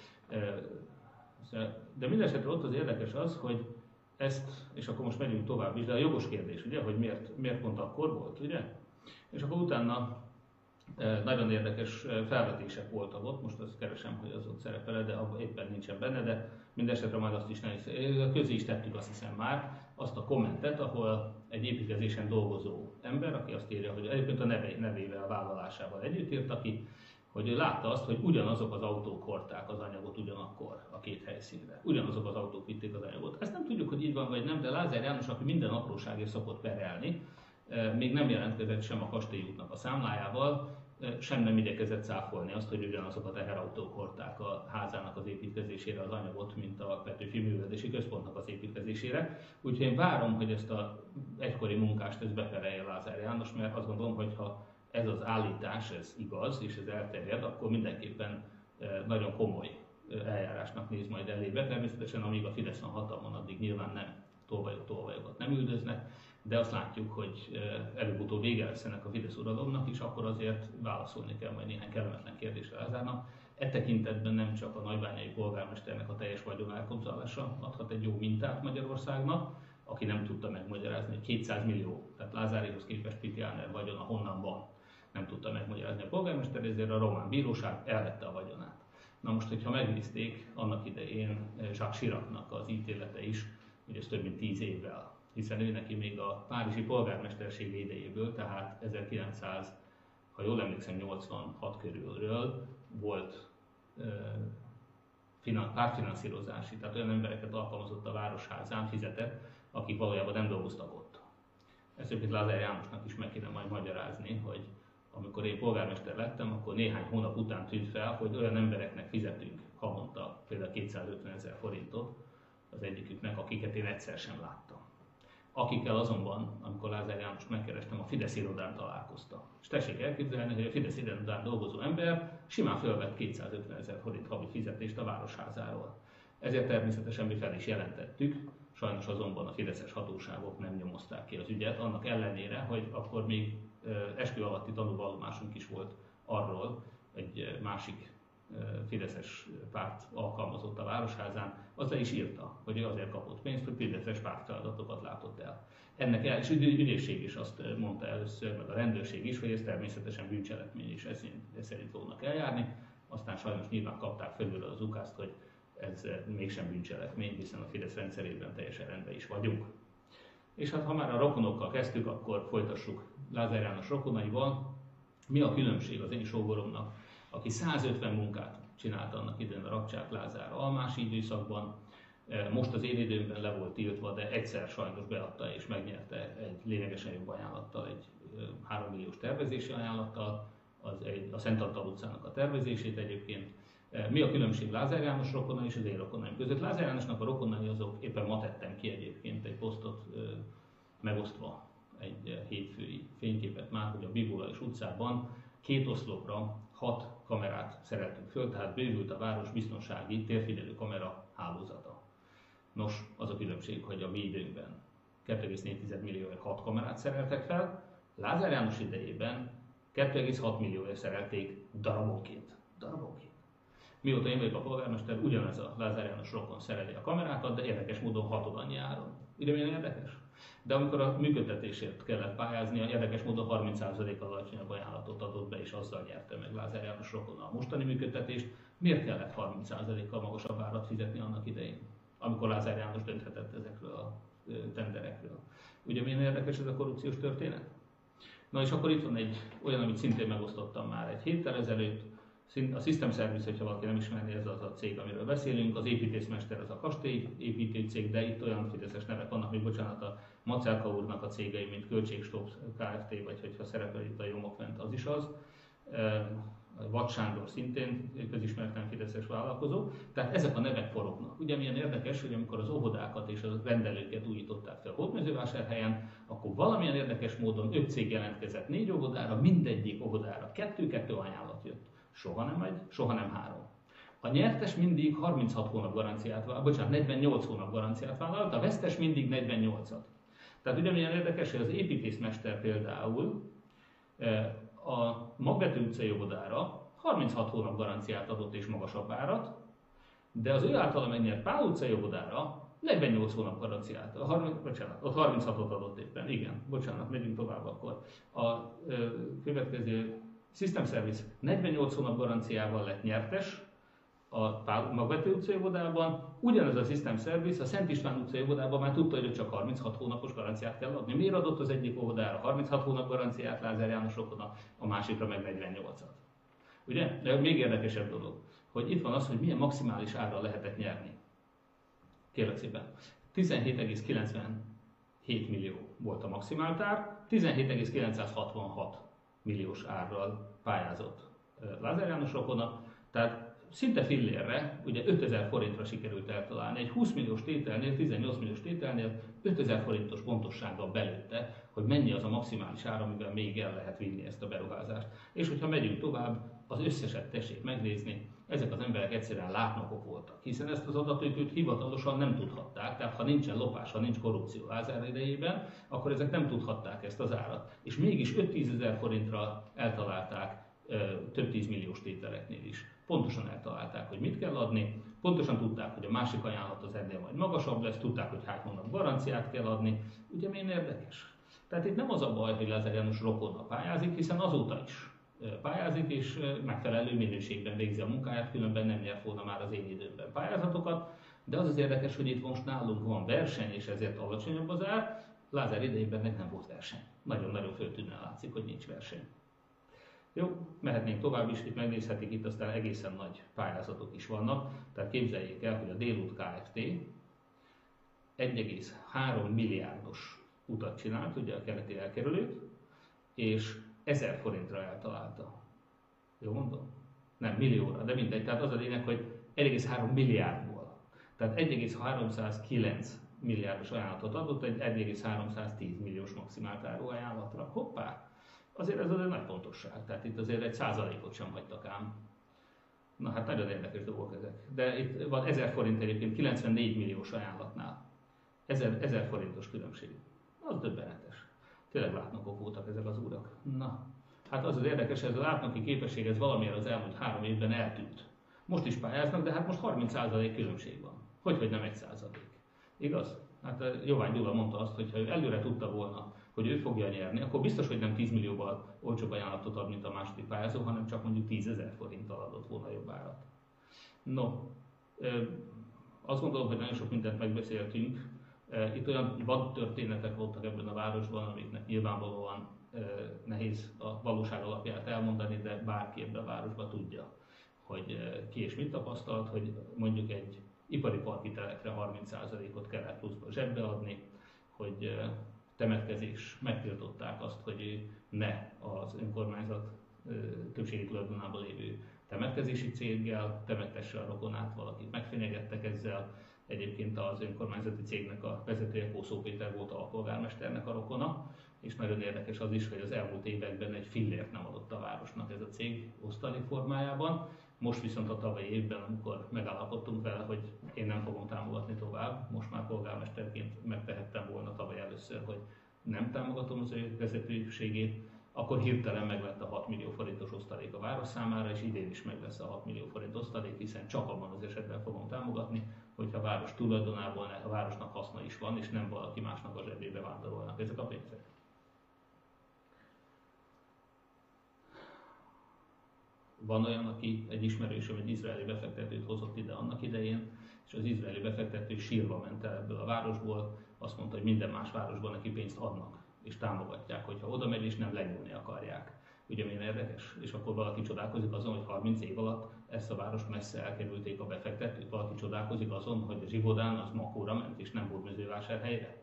de mindesetre ott az érdekes az, hogy ezt, és akkor most megyünk tovább is, de a jogos kérdés, ugye, hogy miért, miért pont akkor volt, ugye? És akkor utána nagyon érdekes felvetések voltak ott, most azt keresem, hogy az ott szerepel, de abban éppen nincsen benne, de mindesetre majd azt is nehéz. Közé is tettük azt hiszem már azt a kommentet, ahol egy építkezésen dolgozó ember, aki azt írja, hogy egyébként a neve, nevével, a vállalásával együtt írta ki, hogy ő látta azt, hogy ugyanazok az autók hordták az anyagot ugyanakkor a két helyszínre. Ugyanazok az autók vitték az anyagot. Ezt nem tudjuk, hogy így van vagy nem, de Lázár János, aki minden apróságért szokott perelni, még nem jelentkezett sem a kastélyútnak a számlájával, sem nem igyekezett cáfolni azt, hogy ugyanazok a teherautók hordták a házának az építkezésére az anyagot, mint a Petőfi Művelési Központnak az építkezésére. Úgyhogy én várom, hogy ezt a egykori munkást ez beperelje Lázár János, mert azt gondolom, hogy ha ez az állítás, ez igaz, és ez elterjed, akkor mindenképpen nagyon komoly eljárásnak néz majd elébe. Természetesen amíg a Fidesz van hatalmon, addig nyilván nem tolvajok, tolvajokat nem üldöznek, de azt látjuk, hogy előbb-utóbb vége lesz ennek a Fidesz uralomnak, és akkor azért válaszolni kell majd néhány kellemetlen kérdésre Lázárnak. E tekintetben nem csak a nagybányai polgármesternek a teljes vagyon elkobzálása adhat egy jó mintát Magyarországnak, aki nem tudta megmagyarázni, hogy 200 millió, tehát Lázárihoz képest Pitjáner vagyona honnan van, nem tudta megmagyarázni a polgármester, ezért a román bíróság elvette a vagyonát. Na most, hogyha megnézték annak idején Jacques Chiracnak az ítélete is, hogy ez több mint 10 évvel hiszen ő neki még a Párizsi polgármesterség idejéből, tehát 1900, ha jól emlékszem, 86 körülről volt pártfinanszírozási, tehát olyan embereket alkalmazott a városházán, fizetett, akik valójában nem dolgoztak ott. Ezt egyébként Lázár Jánosnak is meg kéne majd magyarázni, hogy amikor én polgármester lettem, akkor néhány hónap után tűnt fel, hogy olyan embereknek fizetünk havonta például 250 ezer forintot az egyiküknek, akiket én egyszer sem láttam akikkel azonban, amikor Lázár János megkerestem, a Fidesz irodán találkoztam. És tessék elképzelni, hogy a Fidesz irodán dolgozó ember simán fölvett 250 ezer forint havi fizetést a városházáról. Ezért természetesen mi fel is jelentettük, sajnos azonban a fideszes hatóságok nem nyomozták ki az ügyet, annak ellenére, hogy akkor még eskü alatti tanúvallomásunk is volt arról, egy másik Fideszes párt alkalmazott a Városházán, az le is írta, hogy ő azért kapott pénzt, hogy Fideszes pártfeladatokat látott el. Ennek el, és ügyészség is azt mondta először, meg a rendőrség is, hogy ez természetesen bűncselekmény, és ez, ez szerint fognak eljárni. Aztán sajnos nyilván kapták felül az ukázt, hogy ez mégsem bűncselekmény, hiszen a Fidesz rendszerében teljesen rendben is vagyunk. És hát ha már a rokonokkal kezdtük, akkor folytassuk Lázár János rokonaival. Mi a különbség az én sógoromnak, aki 150 munkát csinált annak idején a Rakcsák Lázár almási időszakban, e, most az én időmben le volt tiltva, de egyszer sajnos beadta és megnyerte egy lényegesen jobb ajánlattal, egy 3 milliós tervezési ajánlattal, az egy, a Szent Antal utcának a tervezését egyébként. E, mi a különbség Lázár János rokona és az én rokonaim között? Lázár Jánosnak a rokonai azok, éppen ma tettem ki egyébként egy posztot megosztva egy hétfői fényképet már, hogy a Bibula és utcában két oszlopra hat kamerát szereltünk föl, tehát bővült a város biztonsági térfigyelő kamera hálózata. Nos, az a különbség, hogy a mi időnkben 2,4 millióért 6 kamerát szereltek fel, Lázár János idejében 2,6 millióért szerelték darabonként. Darabonként. Mióta én vagyok a polgármester, ugyanez a Lázár János rokon szereli a kamerákat, de érdekes módon hatod annyi áron. Ide milyen érdekes? De amikor a működtetésért kellett pályázni, a érdekes módon 30% alacsonyabb ajánlatot adott be, és azzal nyerte meg Lázár János rokona a mostani működtetést. Miért kellett 30%-kal magasabb árat fizetni annak idején, amikor Lázár János dönthetett ezekről a tenderekről? Ugye milyen érdekes ez a korrupciós történet? Na és akkor itt van egy olyan, amit szintén megosztottam már egy héttel ezelőtt, a System Service, hogyha valaki nem ismeri, ez az a cég, amiről beszélünk, az építészmester az a kastély építő cég, de itt olyan fideszes nevek vannak, még bocsánat, a Macelka úrnak a cégei, mint Költségstop Kft. vagy hogyha szerepel itt a Jomokvent, az is az. Vad Sándor szintén közismerten fideszes vállalkozó. Tehát ezek a nevek forognak. Ugye milyen érdekes, hogy amikor az óvodákat és a rendelőket újították fel Hódmezővásárhelyen, akkor valamilyen érdekes módon öt cég jelentkezett négy óvodára, mindegyik óvodára kettő-kettő ajánlat jött. Soha nem egy, soha nem három. A nyertes mindig 36 hónap garanciát bocsánat, 48 hónap garanciát vállalt, a vesztes mindig 48-at. Tehát ugye milyen érdekes, hogy az építészmester például eh, a Magvető utcai óvodára 36 hónap garanciát adott és magasabb árat, de az ő általa megnyert Pál utcai óvodára 48 hónap garanciát, a 30, bocsánat, ott 36-ot adott éppen, igen, bocsánat, megyünk tovább akkor. A eh, következő System Service 48 hónap garanciával lett nyertes a Magvető utcai óvodában, ugyanez a System Service a Szent István utcai óvodában már tudta, hogy csak 36 hónapos garanciát kell adni. Miért adott az egyik óvodára 36 hónap garanciát Lázár János Okona, a másikra meg 48-at? Ugye? De még érdekesebb dolog, hogy itt van az, hogy milyen maximális ára lehetett nyerni. Kérlek szépen. 17,97 millió volt a maximáltár, 17,966 milliós árral pályázott Lázár János Rokona, tehát szinte fillérre, ugye 5000 forintra sikerült eltalálni, egy 20 milliós tételnél, 18 milliós tételnél 5000 forintos pontossággal belőtte, hogy mennyi az a maximális ár, amivel még el lehet vinni ezt a beruházást. És hogyha megyünk tovább, az összeset tessék megnézni, ezek az emberek egyszerűen látnokok voltak, hiszen ezt az adatot hivatalosan nem tudhatták, tehát ha nincsen lopás, ha nincs korrupció Lázár idejében, akkor ezek nem tudhatták ezt az árat. És mégis 5-10 ezer forintra eltalálták több tízmilliós tételeknél is. Pontosan eltalálták, hogy mit kell adni, pontosan tudták, hogy a másik ajánlat az ennél majd magasabb lesz, tudták, hogy hány hónap garanciát kell adni. Ugye milyen érdekes? Tehát itt nem az a baj, hogy Lázár János rokonna pályázik, hiszen azóta is pályázik, és megfelelő minőségben végzi a munkáját, különben nem nyert volna már az én időmben pályázatokat. De az az érdekes, hogy itt most nálunk van verseny, és ezért alacsonyabb az ár. Lázár idejében meg nem volt verseny. Nagyon-nagyon föltűnően látszik, hogy nincs verseny. Jó, mehetnénk tovább is, itt megnézhetik, itt aztán egészen nagy pályázatok is vannak, tehát képzeljék el, hogy a Délút Kft. 1,3 milliárdos utat csinált, ugye a keleti elkerülőt, és 1000 forintra eltalálta. Jó mondom? Nem, millióra, de mindegy. Tehát az a lényeg, hogy 1,3 milliárdból. Tehát 1,309 milliárdos ajánlatot adott egy 1,310 milliós maximált áru ajánlatra. Hoppá! Azért ez azért nagy pontosság. Tehát itt azért egy százalékot sem hagytak ám. Na hát nagyon érdekes dolgok ezek. De itt van 1000 forint egyébként 94 milliós ajánlatnál. 1000, 1000 forintos különbség. Az döbbenetes. Tényleg látnokok voltak ezek az urak. Na, hát az az érdekes, ez a látnoki képesség, ez valamiért az elmúlt három évben eltűnt. Most is pályáznak, de hát most 30% különbség van. Hogy, hogy nem 1%. Igaz? Hát Jovány Gyula mondta azt, hogy ha ő előre tudta volna, hogy ő fogja nyerni, akkor biztos, hogy nem 10 millióval olcsóbb ajánlatot ad, mint a második pályázó, hanem csak mondjuk 10 ezer forinttal adott volna jobb árat. No, azt gondolom, hogy nagyon sok mindent megbeszéltünk. Itt olyan vad történetek voltak ebben a városban, amiknek nyilvánvalóan nehéz a valóság alapját elmondani, de bárki ebben a városban tudja, hogy ki és mit tapasztalt, hogy mondjuk egy ipari parki telekre 30%-ot kellett pluszba zsebbe adni, hogy temetkezés megtiltották azt, hogy ne az önkormányzat többségi tulajdonában lévő temetkezési céggel temetesse a rokonát, valakit megfenyegettek ezzel. Egyébként az önkormányzati cégnek a vezetője Kószó Péter volt a polgármesternek a rokona, és nagyon érdekes az is, hogy az elmúlt években egy fillért nem adott a városnak ez a cég osztali formájában. Most viszont a tavalyi évben, amikor megállapodtunk vele, hogy én nem fogom támogatni tovább, most már polgármesterként megtehettem volna tavaly először, hogy nem támogatom az ő vezetőségét, akkor hirtelen meg lett a 6 millió forintos osztalék a város számára, és idén is meg lesz a 6 millió forint osztalék, hiszen csak abban az esetben fogom támogatni, hogyha a város tulajdonából a városnak haszna is van, és nem valaki másnak a zsebébe vándorolnak ezek a pénzek. Van olyan, aki egy ismerősöm egy izraeli befektetőt hozott ide annak idején, és az izraeli befektető sírva ment el ebből a városból, azt mondta, hogy minden más városban neki pénzt adnak, és támogatják, hogyha oda megy, és nem lenyúlni akarják. Ugye milyen érdekes? És akkor valaki csodálkozik azon, hogy 30 év alatt ezt a várost messze elkerülték a befektetők, valaki csodálkozik azon, hogy a Zsivodán az Makóra ment, és nem volt mezővásárhelyre.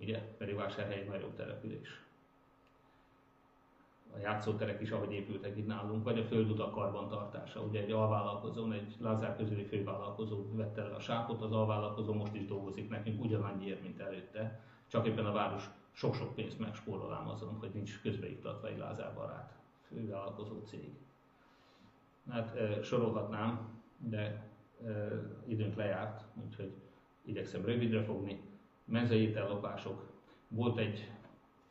Ugye? Pedig vásárhely egy nagyobb település a játszóterek is, ahogy épültek itt nálunk, vagy a földutak karbantartása. Ugye egy alvállalkozón, egy Lázár közüli fővállalkozó vette el a sápot, az alvállalkozó most is dolgozik nekünk ugyanannyiért, mint előtte, csak éppen a város sok-sok pénzt megspórol azon, hogy nincs közbeiktatva egy Lázár barát fővállalkozó cég. Hát e, sorolhatnám, de e, időnk lejárt, úgyhogy igyekszem rövidre fogni. Mezei ellopások. Volt egy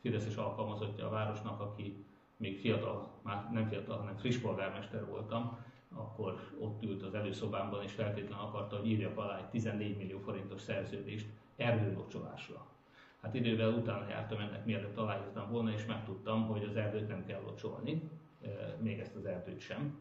fideszes alkalmazottja a városnak, aki még fiatal, már nem fiatal, hanem friss polgármester voltam, akkor ott ült az előszobámban, és feltétlenül akarta, hogy írjak alá egy 14 millió forintos szerződést erdőlocsolásra. Hát idővel utána jártam ennek, mielőtt aláírtam volna, és megtudtam, hogy az erdőt nem kell locsolni, e, még ezt az erdőt sem.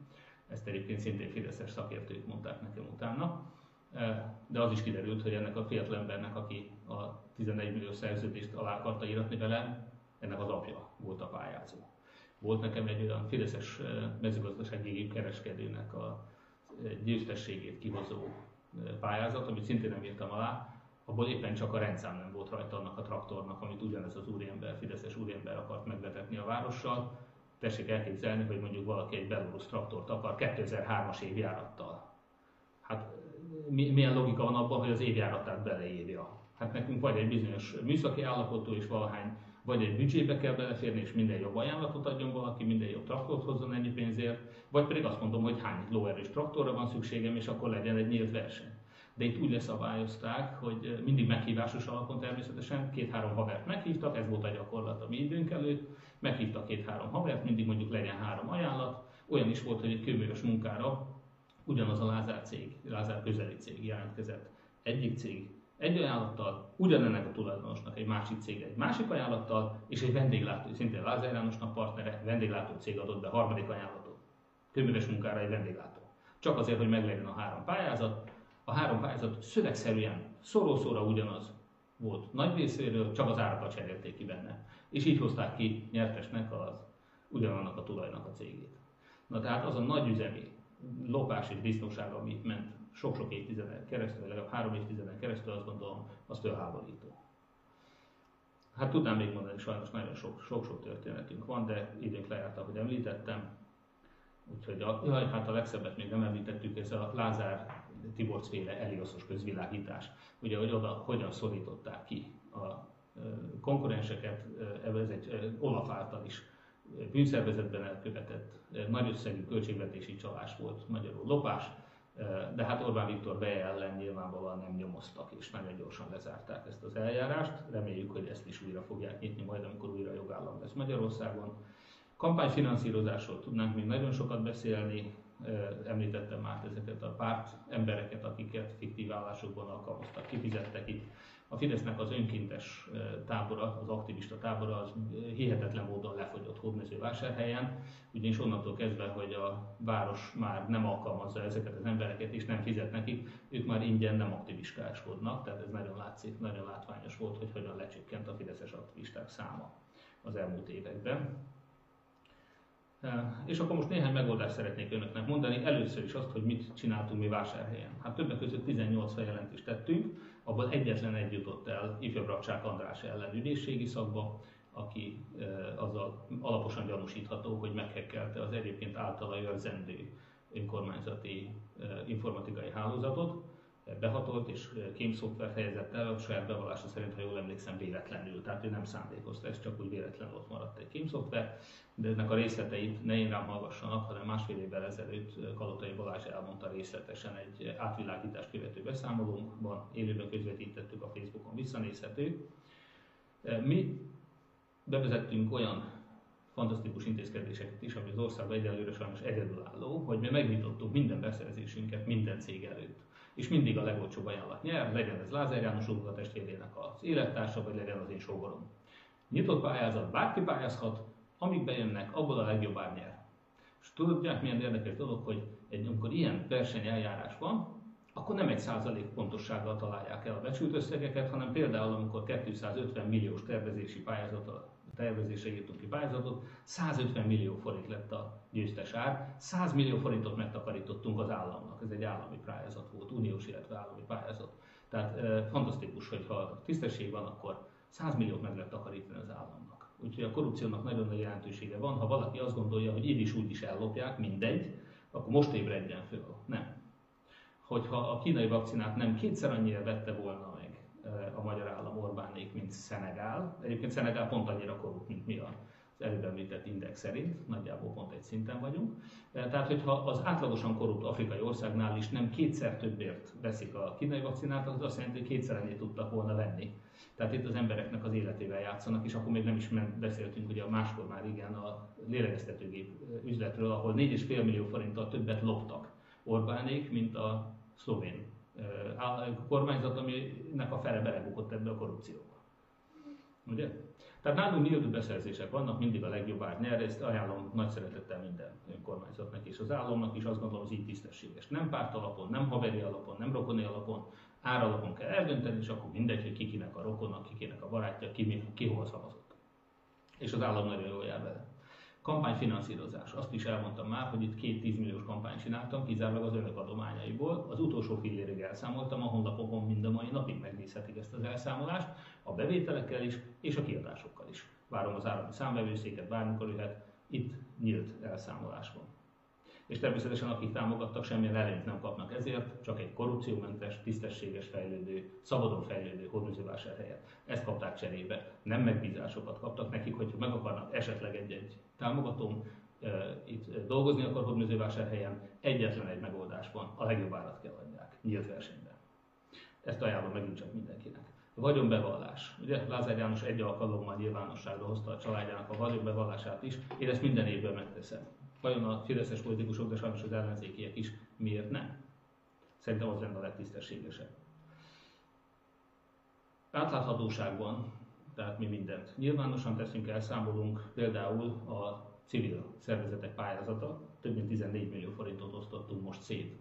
Ezt egyébként szintén fideszes szakértők mondták nekem utána. E, de az is kiderült, hogy ennek a fiatal embernek, aki a 11 millió szerződést alá akarta íratni vele, ennek az apja volt a pályázó. Volt nekem egy olyan fideszes mezőgazdasági kereskedőnek a győztességét kihozó pályázat, amit szintén nem írtam alá, abból éppen csak a rendszám nem volt rajta annak a traktornak, amit ugyanez az úriember, fideszes úriember akart megvetetni a várossal. Tessék elképzelni, hogy mondjuk valaki egy belorusz traktort akar 2003-as évjárattal. Hát milyen logika van abban, hogy az évjáratát beleírja? Hát nekünk vagy egy bizonyos műszaki állapotú és valahány vagy egy büdzsébe kell beleférni, és minden jobb ajánlatot adjon valaki, minden jobb traktort hozzon ennyi pénzért, vagy pedig azt mondom, hogy hány lóerős traktorra van szükségem, és akkor legyen egy nyílt verseny. De itt úgy leszabályozták, hogy mindig meghívásos alapon természetesen két-három havert meghívtak, ez volt a gyakorlat a mi időnk előtt, meghívtak két-három havert, mindig mondjuk legyen három ajánlat. Olyan is volt, hogy egy kőműves munkára ugyanaz a Lázár cég, Lázár közeli cég jelentkezett. Egyik cég egy ajánlattal, ugyanennek a tulajdonosnak egy másik cég egy másik ajánlattal, és egy vendéglátó, szintén Lázár Jánosnak partnere, vendéglátó cég adott be harmadik ajánlatot. Kőműves munkára egy vendéglátó. Csak azért, hogy meglegyen a három pályázat. A három pályázat szövegszerűen, szoró ugyanaz volt nagy részéről, csak az árakat cserélték ki benne. És így hozták ki nyertesnek az ugyanannak a tulajnak a cégét. Na tehát az a nagy üzemi lopás és biztonság, ami ment sok-sok évtizeden keresztül, legalább három évtizeden keresztül azt gondolom, az fölháborító. Hát tudnám még mondani, sajnos nagyon sok-sok történetünk van, de időnk lejárt, ahogy említettem. Úgyhogy a, jaj, hát a legszebbet még nem említettük, ez a Lázár Tiborc féle Elioszos közvilágítás. Ugye, hogy oda hogyan szorították ki a konkurenseket, ez egy Olaf által is bűnszervezetben elkövetett nagy összegű költségvetési csalás volt, magyarul lopás, de hát Orbán Viktor beje ellen nyilvánvalóan nem nyomoztak, és nagyon gyorsan lezárták ezt az eljárást. Reméljük, hogy ezt is újra fogják nyitni, majd amikor újra jogállam lesz Magyarországon. Kampányfinanszírozásról tudnánk még nagyon sokat beszélni, említettem már ezeket a párt embereket, akiket fiktív állásokban alkalmaztak, kifizettek itt. A Fidesznek az önkéntes tábora, az aktivista tábora az hihetetlen módon lefogyott hódmezővásárhelyen, ugyanis onnantól kezdve, hogy a város már nem alkalmazza ezeket az embereket és nem fizet nekik, ők már ingyen nem aktivistáskodnak, tehát ez nagyon látszik, nagyon látványos volt, hogy hogyan lecsökkent a fideszes aktivisták száma az elmúlt években. És akkor most néhány megoldást szeretnék önöknek mondani. Először is azt, hogy mit csináltunk mi vásárhelyen. Hát többek között 18 feljelentést tettünk, abban egyetlen egy jutott el ifjabb Raksák András ellen ügyészségi szakba, aki azzal alaposan gyanúsítható, hogy meghekkelte az egyébként általa őrzendő önkormányzati informatikai hálózatot, behatolt és kémszoftver helyezett el, a saját bevallása szerint, ha jól emlékszem, véletlenül. Tehát ő nem szándékozta, ez csak úgy véletlenül ott maradt egy kémszoftver, de ennek a részleteit ne én rám hallgassanak, hanem másfél évvel ezelőtt Kalotai Balázs elmondta részletesen egy átvilágítást követő beszámolónkban, élőben közvetítettük a Facebookon, visszanézhető. Mi bevezettünk olyan fantasztikus intézkedéseket is, ami az országban egyelőre sajnos egyedülálló, hogy mi megnyitottuk minden beszerzésünket minden cég előtt és mindig a legolcsóbb ajánlat nyer, legyen ez Lázár János úr testvérének az élettársa, vagy legyen az én sógorom. Nyitott pályázat, bárki pályázhat, amíg bejönnek, abból a legjobb ár nyer. És tudják, milyen érdekes dolog, hogy egy, amikor ilyen versenyeljárás van, akkor nem egy százalék pontossággal találják el a becsült összegeket, hanem például amikor 250 milliós tervezési pályázata tervezésre írtunk ki pályázatot, 150 millió forint lett a győztes ár, 100 millió forintot megtakarítottunk az államnak, ez egy állami pályázat volt, uniós, illetve állami pályázat. Tehát e, fantasztikus, hogy ha tisztesség van, akkor 100 milliót meg lehet takarítani az államnak. Úgyhogy a korrupciónak nagyon nagy jelentősége van. Ha valaki azt gondolja, hogy így is úgy is ellopják, mindegy, akkor most ébredjen föl. Nem. Hogyha a kínai vakcinát nem kétszer annyira vette volna a magyar állam Orbánék, mint Szenegál. Egyébként Szenegál pont annyira korrupt, mint mi az előbb említett index szerint, nagyjából pont egy szinten vagyunk. Tehát, hogyha az átlagosan korrupt afrikai országnál is nem kétszer többért veszik a kínai vakcinát, az azt jelenti, hogy kétszer ennyit tudtak volna venni. Tehát itt az embereknek az életével játszanak, és akkor még nem is beszéltünk ugye máskor már igen a lélegeztetőgép üzletről, ahol 4,5 millió forinttal többet loptak Orbánék, mint a szlovén kormányzat, aminek a fele belebukott ebbe a korrupcióba. Ugye? Tehát nálunk nyílt beszerzések vannak, mindig a legjobb ár nyer, ezt ajánlom nagy szeretettel minden önkormányzatnak és az államnak is, azt gondolom az így tisztességes. Nem párt alapon, nem haveri alapon, nem rokoni alapon, ár alapon kell eldönteni, és akkor mindegy, hogy kikinek a rokona, kikinek a barátja, ki, ki hol szavazott. És az állam nagyon jól jár vele. Kampányfinanszírozás. Azt is elmondtam már, hogy itt két 10 milliós kampányt csináltam, kizárólag az önök adományaiból. Az utolsó fillérig elszámoltam, a honlapokon mind a mai napig megnézhetik ezt az elszámolást, a bevételekkel is, és a kiadásokkal is. Várom az állami számvevőszéket, bármikor jöhet, itt nyílt elszámolás van és természetesen akik támogattak, semmilyen előnyt nem kapnak ezért, csak egy korrupciómentes, tisztességes fejlődő, szabadon fejlődő helyet. Ezt kapták cserébe, nem megbízásokat kaptak nekik, hogyha meg akarnak esetleg egy-egy támogatóm, itt dolgozni akar helyen, egyetlen egy megoldás van, a legjobb árat kell adják, nyílt versenyben. Ezt ajánlom megint csak mindenkinek. Vagyonbevallás. Ugye Lázár János egy alkalommal nyilvánosságra hozta a családjának a vagyonbevallását is, én ezt minden évben megteszem vajon a fideszes politikusok, de sajnos az ellenzékiek is miért nem? Szerintem az lenne a legtisztességesebb. Átláthatóságban, tehát mi mindent. Nyilvánosan teszünk, elszámolunk, például a civil szervezetek pályázata, több mint 14 millió forintot osztottunk most szét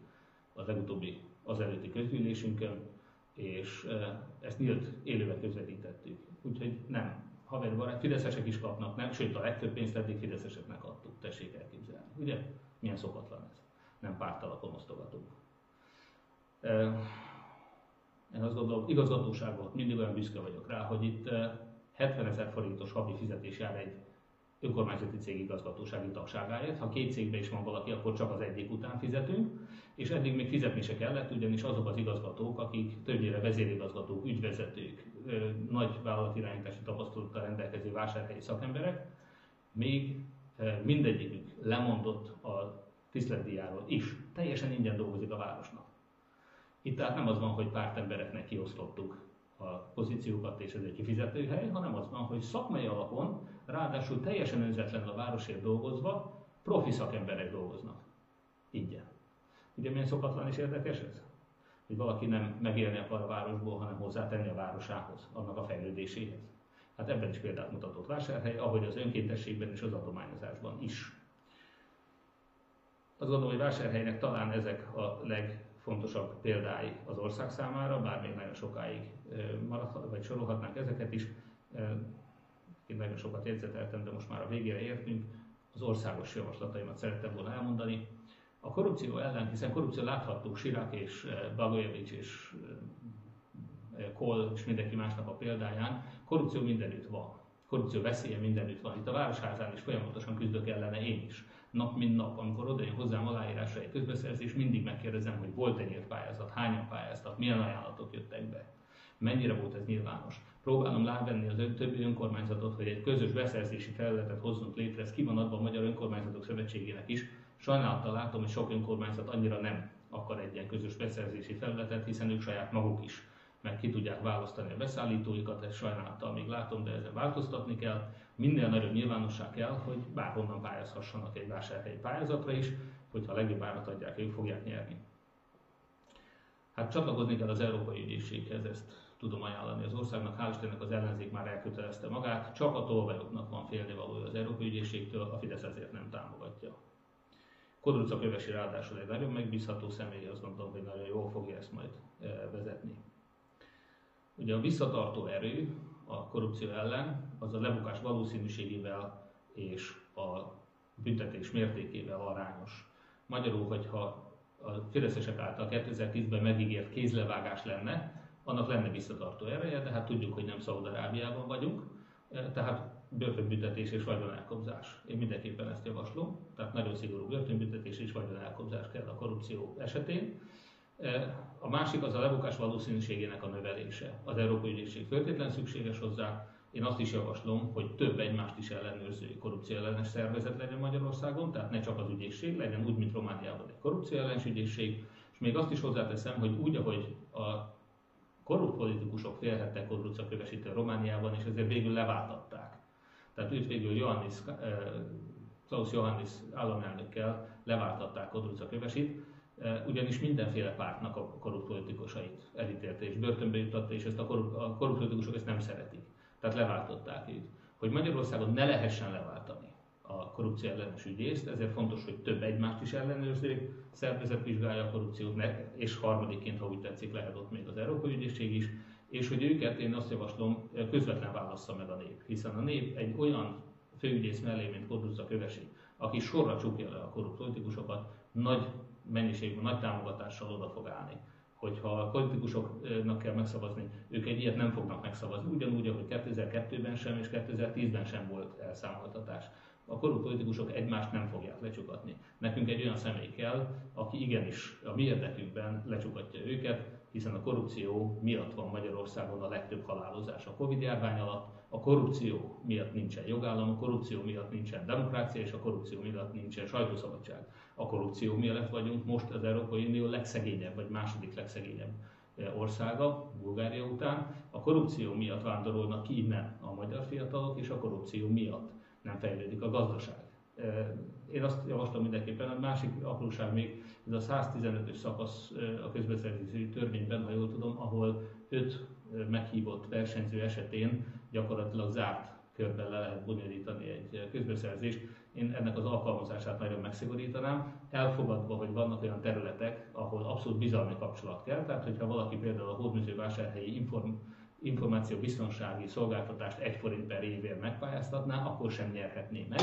az legutóbbi, az előtti közgyűlésünkön, és ezt nyílt élőben közvetítettük. Úgyhogy nem, haverbarát, fideszesek is kapnak, nem? Sőt, a legtöbb pénzt eddig fideszeseknek adtuk, tessék elképzelni. Ugye? Milyen szokatlan ez. Nem pártalapon osztogatunk. Én azt gondolom, igazgatóságon mindig olyan büszke vagyok rá, hogy itt 70 ezer forintos havi fizetés jár egy önkormányzati cég igazgatósági tagságáért. Ha két cégben is van valaki, akkor csak az egyik után fizetünk, és eddig még fizetni se kellett, ugyanis azok az igazgatók, akik többnyire vezérigazgatók, ügyvezetők, nagy vállalatirányítási tapasztalattal rendelkező vásárhelyi szakemberek, még mindegyikük lemondott a tisztletdíjáról is. Teljesen ingyen dolgozik a városnak. Itt tehát nem az van, hogy pártembereknek kiosztottuk a pozíciókat és ez egy kifizetőhely, hanem az van, hogy szakmai alapon, ráadásul teljesen önzetlenül a városért dolgozva, profi szakemberek dolgoznak. ingyen. Ugye milyen szokatlan és érdekes ez? Hogy valaki nem megélni akar a városból, hanem hozzátenni a városához, annak a fejlődéséhez. Hát ebben is példát mutatott vásárhely, ahogy az önkéntességben és az adományozásban is. Azt gondolom, hogy vásárhelynek talán ezek a legfontosabb példái az ország számára, bár még nagyon sokáig maradhat, vagy sorolhatnánk ezeket is. Én nagyon sokat jegyzeteltem, de most már a végére értünk. Az országos javaslataimat szerettem volna elmondani. A korrupció ellen, hiszen korrupció láthattuk Sirak és Bagojevics és Kohl és mindenki másnak a példáján, korrupció mindenütt van. Korrupció veszélye mindenütt van. Itt a Városházán is folyamatosan küzdök ellene én is. Nap mint nap, amikor odajön hozzám aláírásra egy közbeszerzés, mindig megkérdezem, hogy volt-e nyílt pályázat, hányan pályáztak, milyen ajánlatok jöttek be, mennyire volt ez nyilvános. Próbálom lávenni az többi önkormányzatot, hogy egy közös beszerzési felületet hozzunk létre, ez a Magyar Önkormányzatok Szövetségének is. Sajnálattal látom, hogy sok önkormányzat annyira nem akar egy ilyen közös beszerzési felületet, hiszen ők saját maguk is meg ki tudják választani a beszállítóikat, ezt sajnálattal még látom, de ezen változtatni kell. Minél nagyobb nyilvánosság kell, hogy bárhonnan pályázhassanak egy vásárhelyi pályázatra is, hogyha a legjobb árat adják, ők fogják nyerni. Hát csatlakozni kell az Európai Ügyészséghez, ezt tudom ajánlani az országnak. Hál' Istennek az ellenzék már elkötelezte magát, csak a tolvajoknak van félnivalója az Európai Ügyészségtől, a Fidesz ezért nem támogatja. Kodruca Kövesi ráadásul egy nagyon megbízható személy, azt gondolom, hogy nagyon jól fogja ezt majd eh, vezetni. Ugye a visszatartó erő a korrupció ellen az a lebukás valószínűségével és a büntetés mértékével arányos. Magyarul, hogyha a fideszesek által 2010-ben megígért kézlevágás lenne, annak lenne visszatartó ereje, de hát tudjuk, hogy nem Szaúd-Arábiában vagyunk, e, tehát börtönbüntetés és vagyonelkobzás. Én mindenképpen ezt javaslom, tehát nagyon szigorú börtönbüntetés és vagyonelkobzás kell a korrupció esetén. A másik az a lebukás valószínűségének a növelése. Az Európai Ügyészség feltétlen szükséges hozzá. Én azt is javaslom, hogy több egymást is ellenőrző korrupció szervezet legyen Magyarországon, tehát ne csak az ügyészség, legyen úgy, mint Romániában egy korrupció ügyészség, és még azt is hozzáteszem, hogy úgy, ahogy a korrupt politikusok félhettek kövesítő Romániában, és ezért végül leváltatták. Tehát őt végül Johannis, Klaus Johannis államelnökkel leváltatták Kodruca kövesit, ugyanis mindenféle pártnak a korrupt politikusait elítélte és börtönbe jutatta, és ezt a korrupt, politikusok ezt nem szeretik. Tehát leváltották őt. Hogy Magyarországon ne lehessen leváltani a korrupció ellenes ügyészt, ezért fontos, hogy több egymást is ellenőrző szervezet vizsgálja a korrupciót, és harmadikként, ha úgy tetszik, lehet ott még az Európai Ügyészség is, és hogy őket én azt javaslom, közvetlen válassza meg a nép, hiszen a nép egy olyan főügyész mellé, mint Kodruca Kövesi, aki sorra csukja le a korrupt politikusokat, nagy mennyiségben, nagy támogatással oda fog állni. Hogyha a politikusoknak kell megszavazni, ők egy ilyet nem fognak megszavazni, ugyanúgy, ahogy 2002-ben sem és 2010-ben sem volt elszámoltatás. A korrupt politikusok egymást nem fogják lecsukatni. Nekünk egy olyan személy kell, aki igenis a mi érdekünkben lecsukatja őket, hiszen a korrupció miatt van Magyarországon a legtöbb halálozás a Covid járvány alatt, a korrupció miatt nincsen jogállam, a korrupció miatt nincsen demokrácia, és a korrupció miatt nincsen sajtószabadság. A korrupció miatt vagyunk most az Európai Unió legszegényebb, vagy második legszegényebb eh, országa, Bulgária után. A korrupció miatt vándorolnak ki innen a magyar fiatalok, és a korrupció miatt nem fejlődik a gazdaság. Eh, én azt javaslom mindenképpen, a másik apróság még, ez a 115-ös szakasz eh, a közbeszerzési törvényben, ha jól tudom, ahol öt meghívott versenyző esetén gyakorlatilag zárt körben le lehet bonyolítani egy közbeszerzést. Én ennek az alkalmazását nagyon megszigorítanám, elfogadva, hogy vannak olyan területek, ahol abszolút bizalmi kapcsolat kell, tehát hogyha valaki például a hódműzővásárhelyi inform, információbiztonsági szolgáltatást egy forint per évért megpályáztatná, akkor sem nyerhetné meg,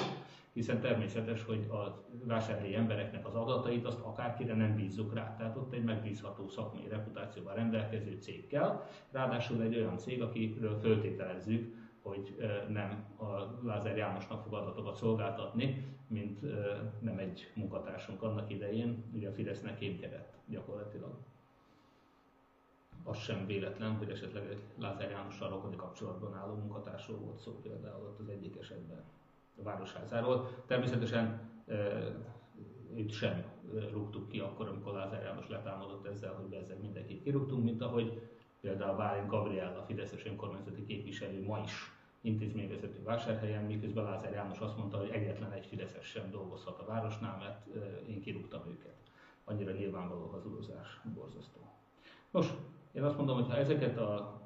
hiszen természetes, hogy a vásárhelyi embereknek az adatait azt akárkire nem bízzuk rá. Tehát ott egy megbízható szakmai reputációval rendelkező cég kell, ráadásul egy olyan cég, akiről föltételezzük, hogy nem a Lázár Jánosnak fog adatokat szolgáltatni, mint nem egy munkatársunk annak idején, ugye a Fidesznek kémkedett gyakorlatilag. Az sem véletlen, hogy esetleg egy Lázár Jánossal rokoni kapcsolatban álló munkatársról volt szó például ott az egyik esetben a Városházáról. Természetesen őt sem rúgtuk ki akkor, amikor Lázár János letámadott ezzel, hogy ezzel mindenkit kirúgtunk, mint ahogy például Bálint Gabriel, a Fideszes önkormányzati képviselő ma is intézményvezető vásárhelyen, miközben Lázár János azt mondta, hogy egyetlen egy Fideszes sem dolgozhat a városnál, mert én kirúgtam őket. Annyira nyilvánvaló hazudozás, borzasztó. Nos, én azt mondom, hogy ha ezeket a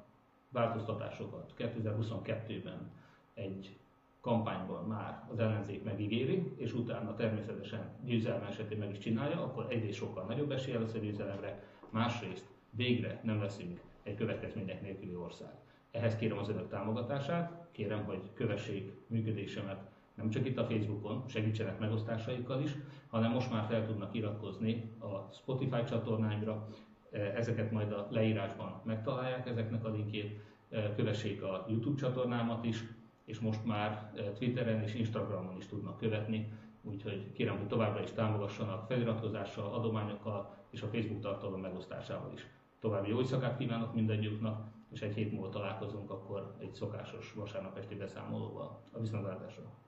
változtatásokat 2022-ben egy kampányban már az ellenzék megígéri, és utána természetesen győzelme esetén meg is csinálja, akkor egyrészt sokkal nagyobb esélye lesz a győzelemre, másrészt végre nem leszünk egy következmények nélküli ország. Ehhez kérem az önök támogatását, kérem, hogy kövessék működésemet nem csak itt a Facebookon, segítsenek megosztásaikkal is, hanem most már fel tudnak iratkozni a Spotify csatornáimra, ezeket majd a leírásban megtalálják, ezeknek a linkjét, kövessék a YouTube csatornámat is, és most már Twitteren és Instagramon is tudnak követni, úgyhogy kérem, hogy továbbra is támogassanak feliratkozással, adományokkal és a Facebook tartalom megosztásával is. További jó éjszakát kívánok mindannyiuknak, és egy hét múlva találkozunk akkor egy szokásos vasárnap esti beszámolóval a viszontlátásra.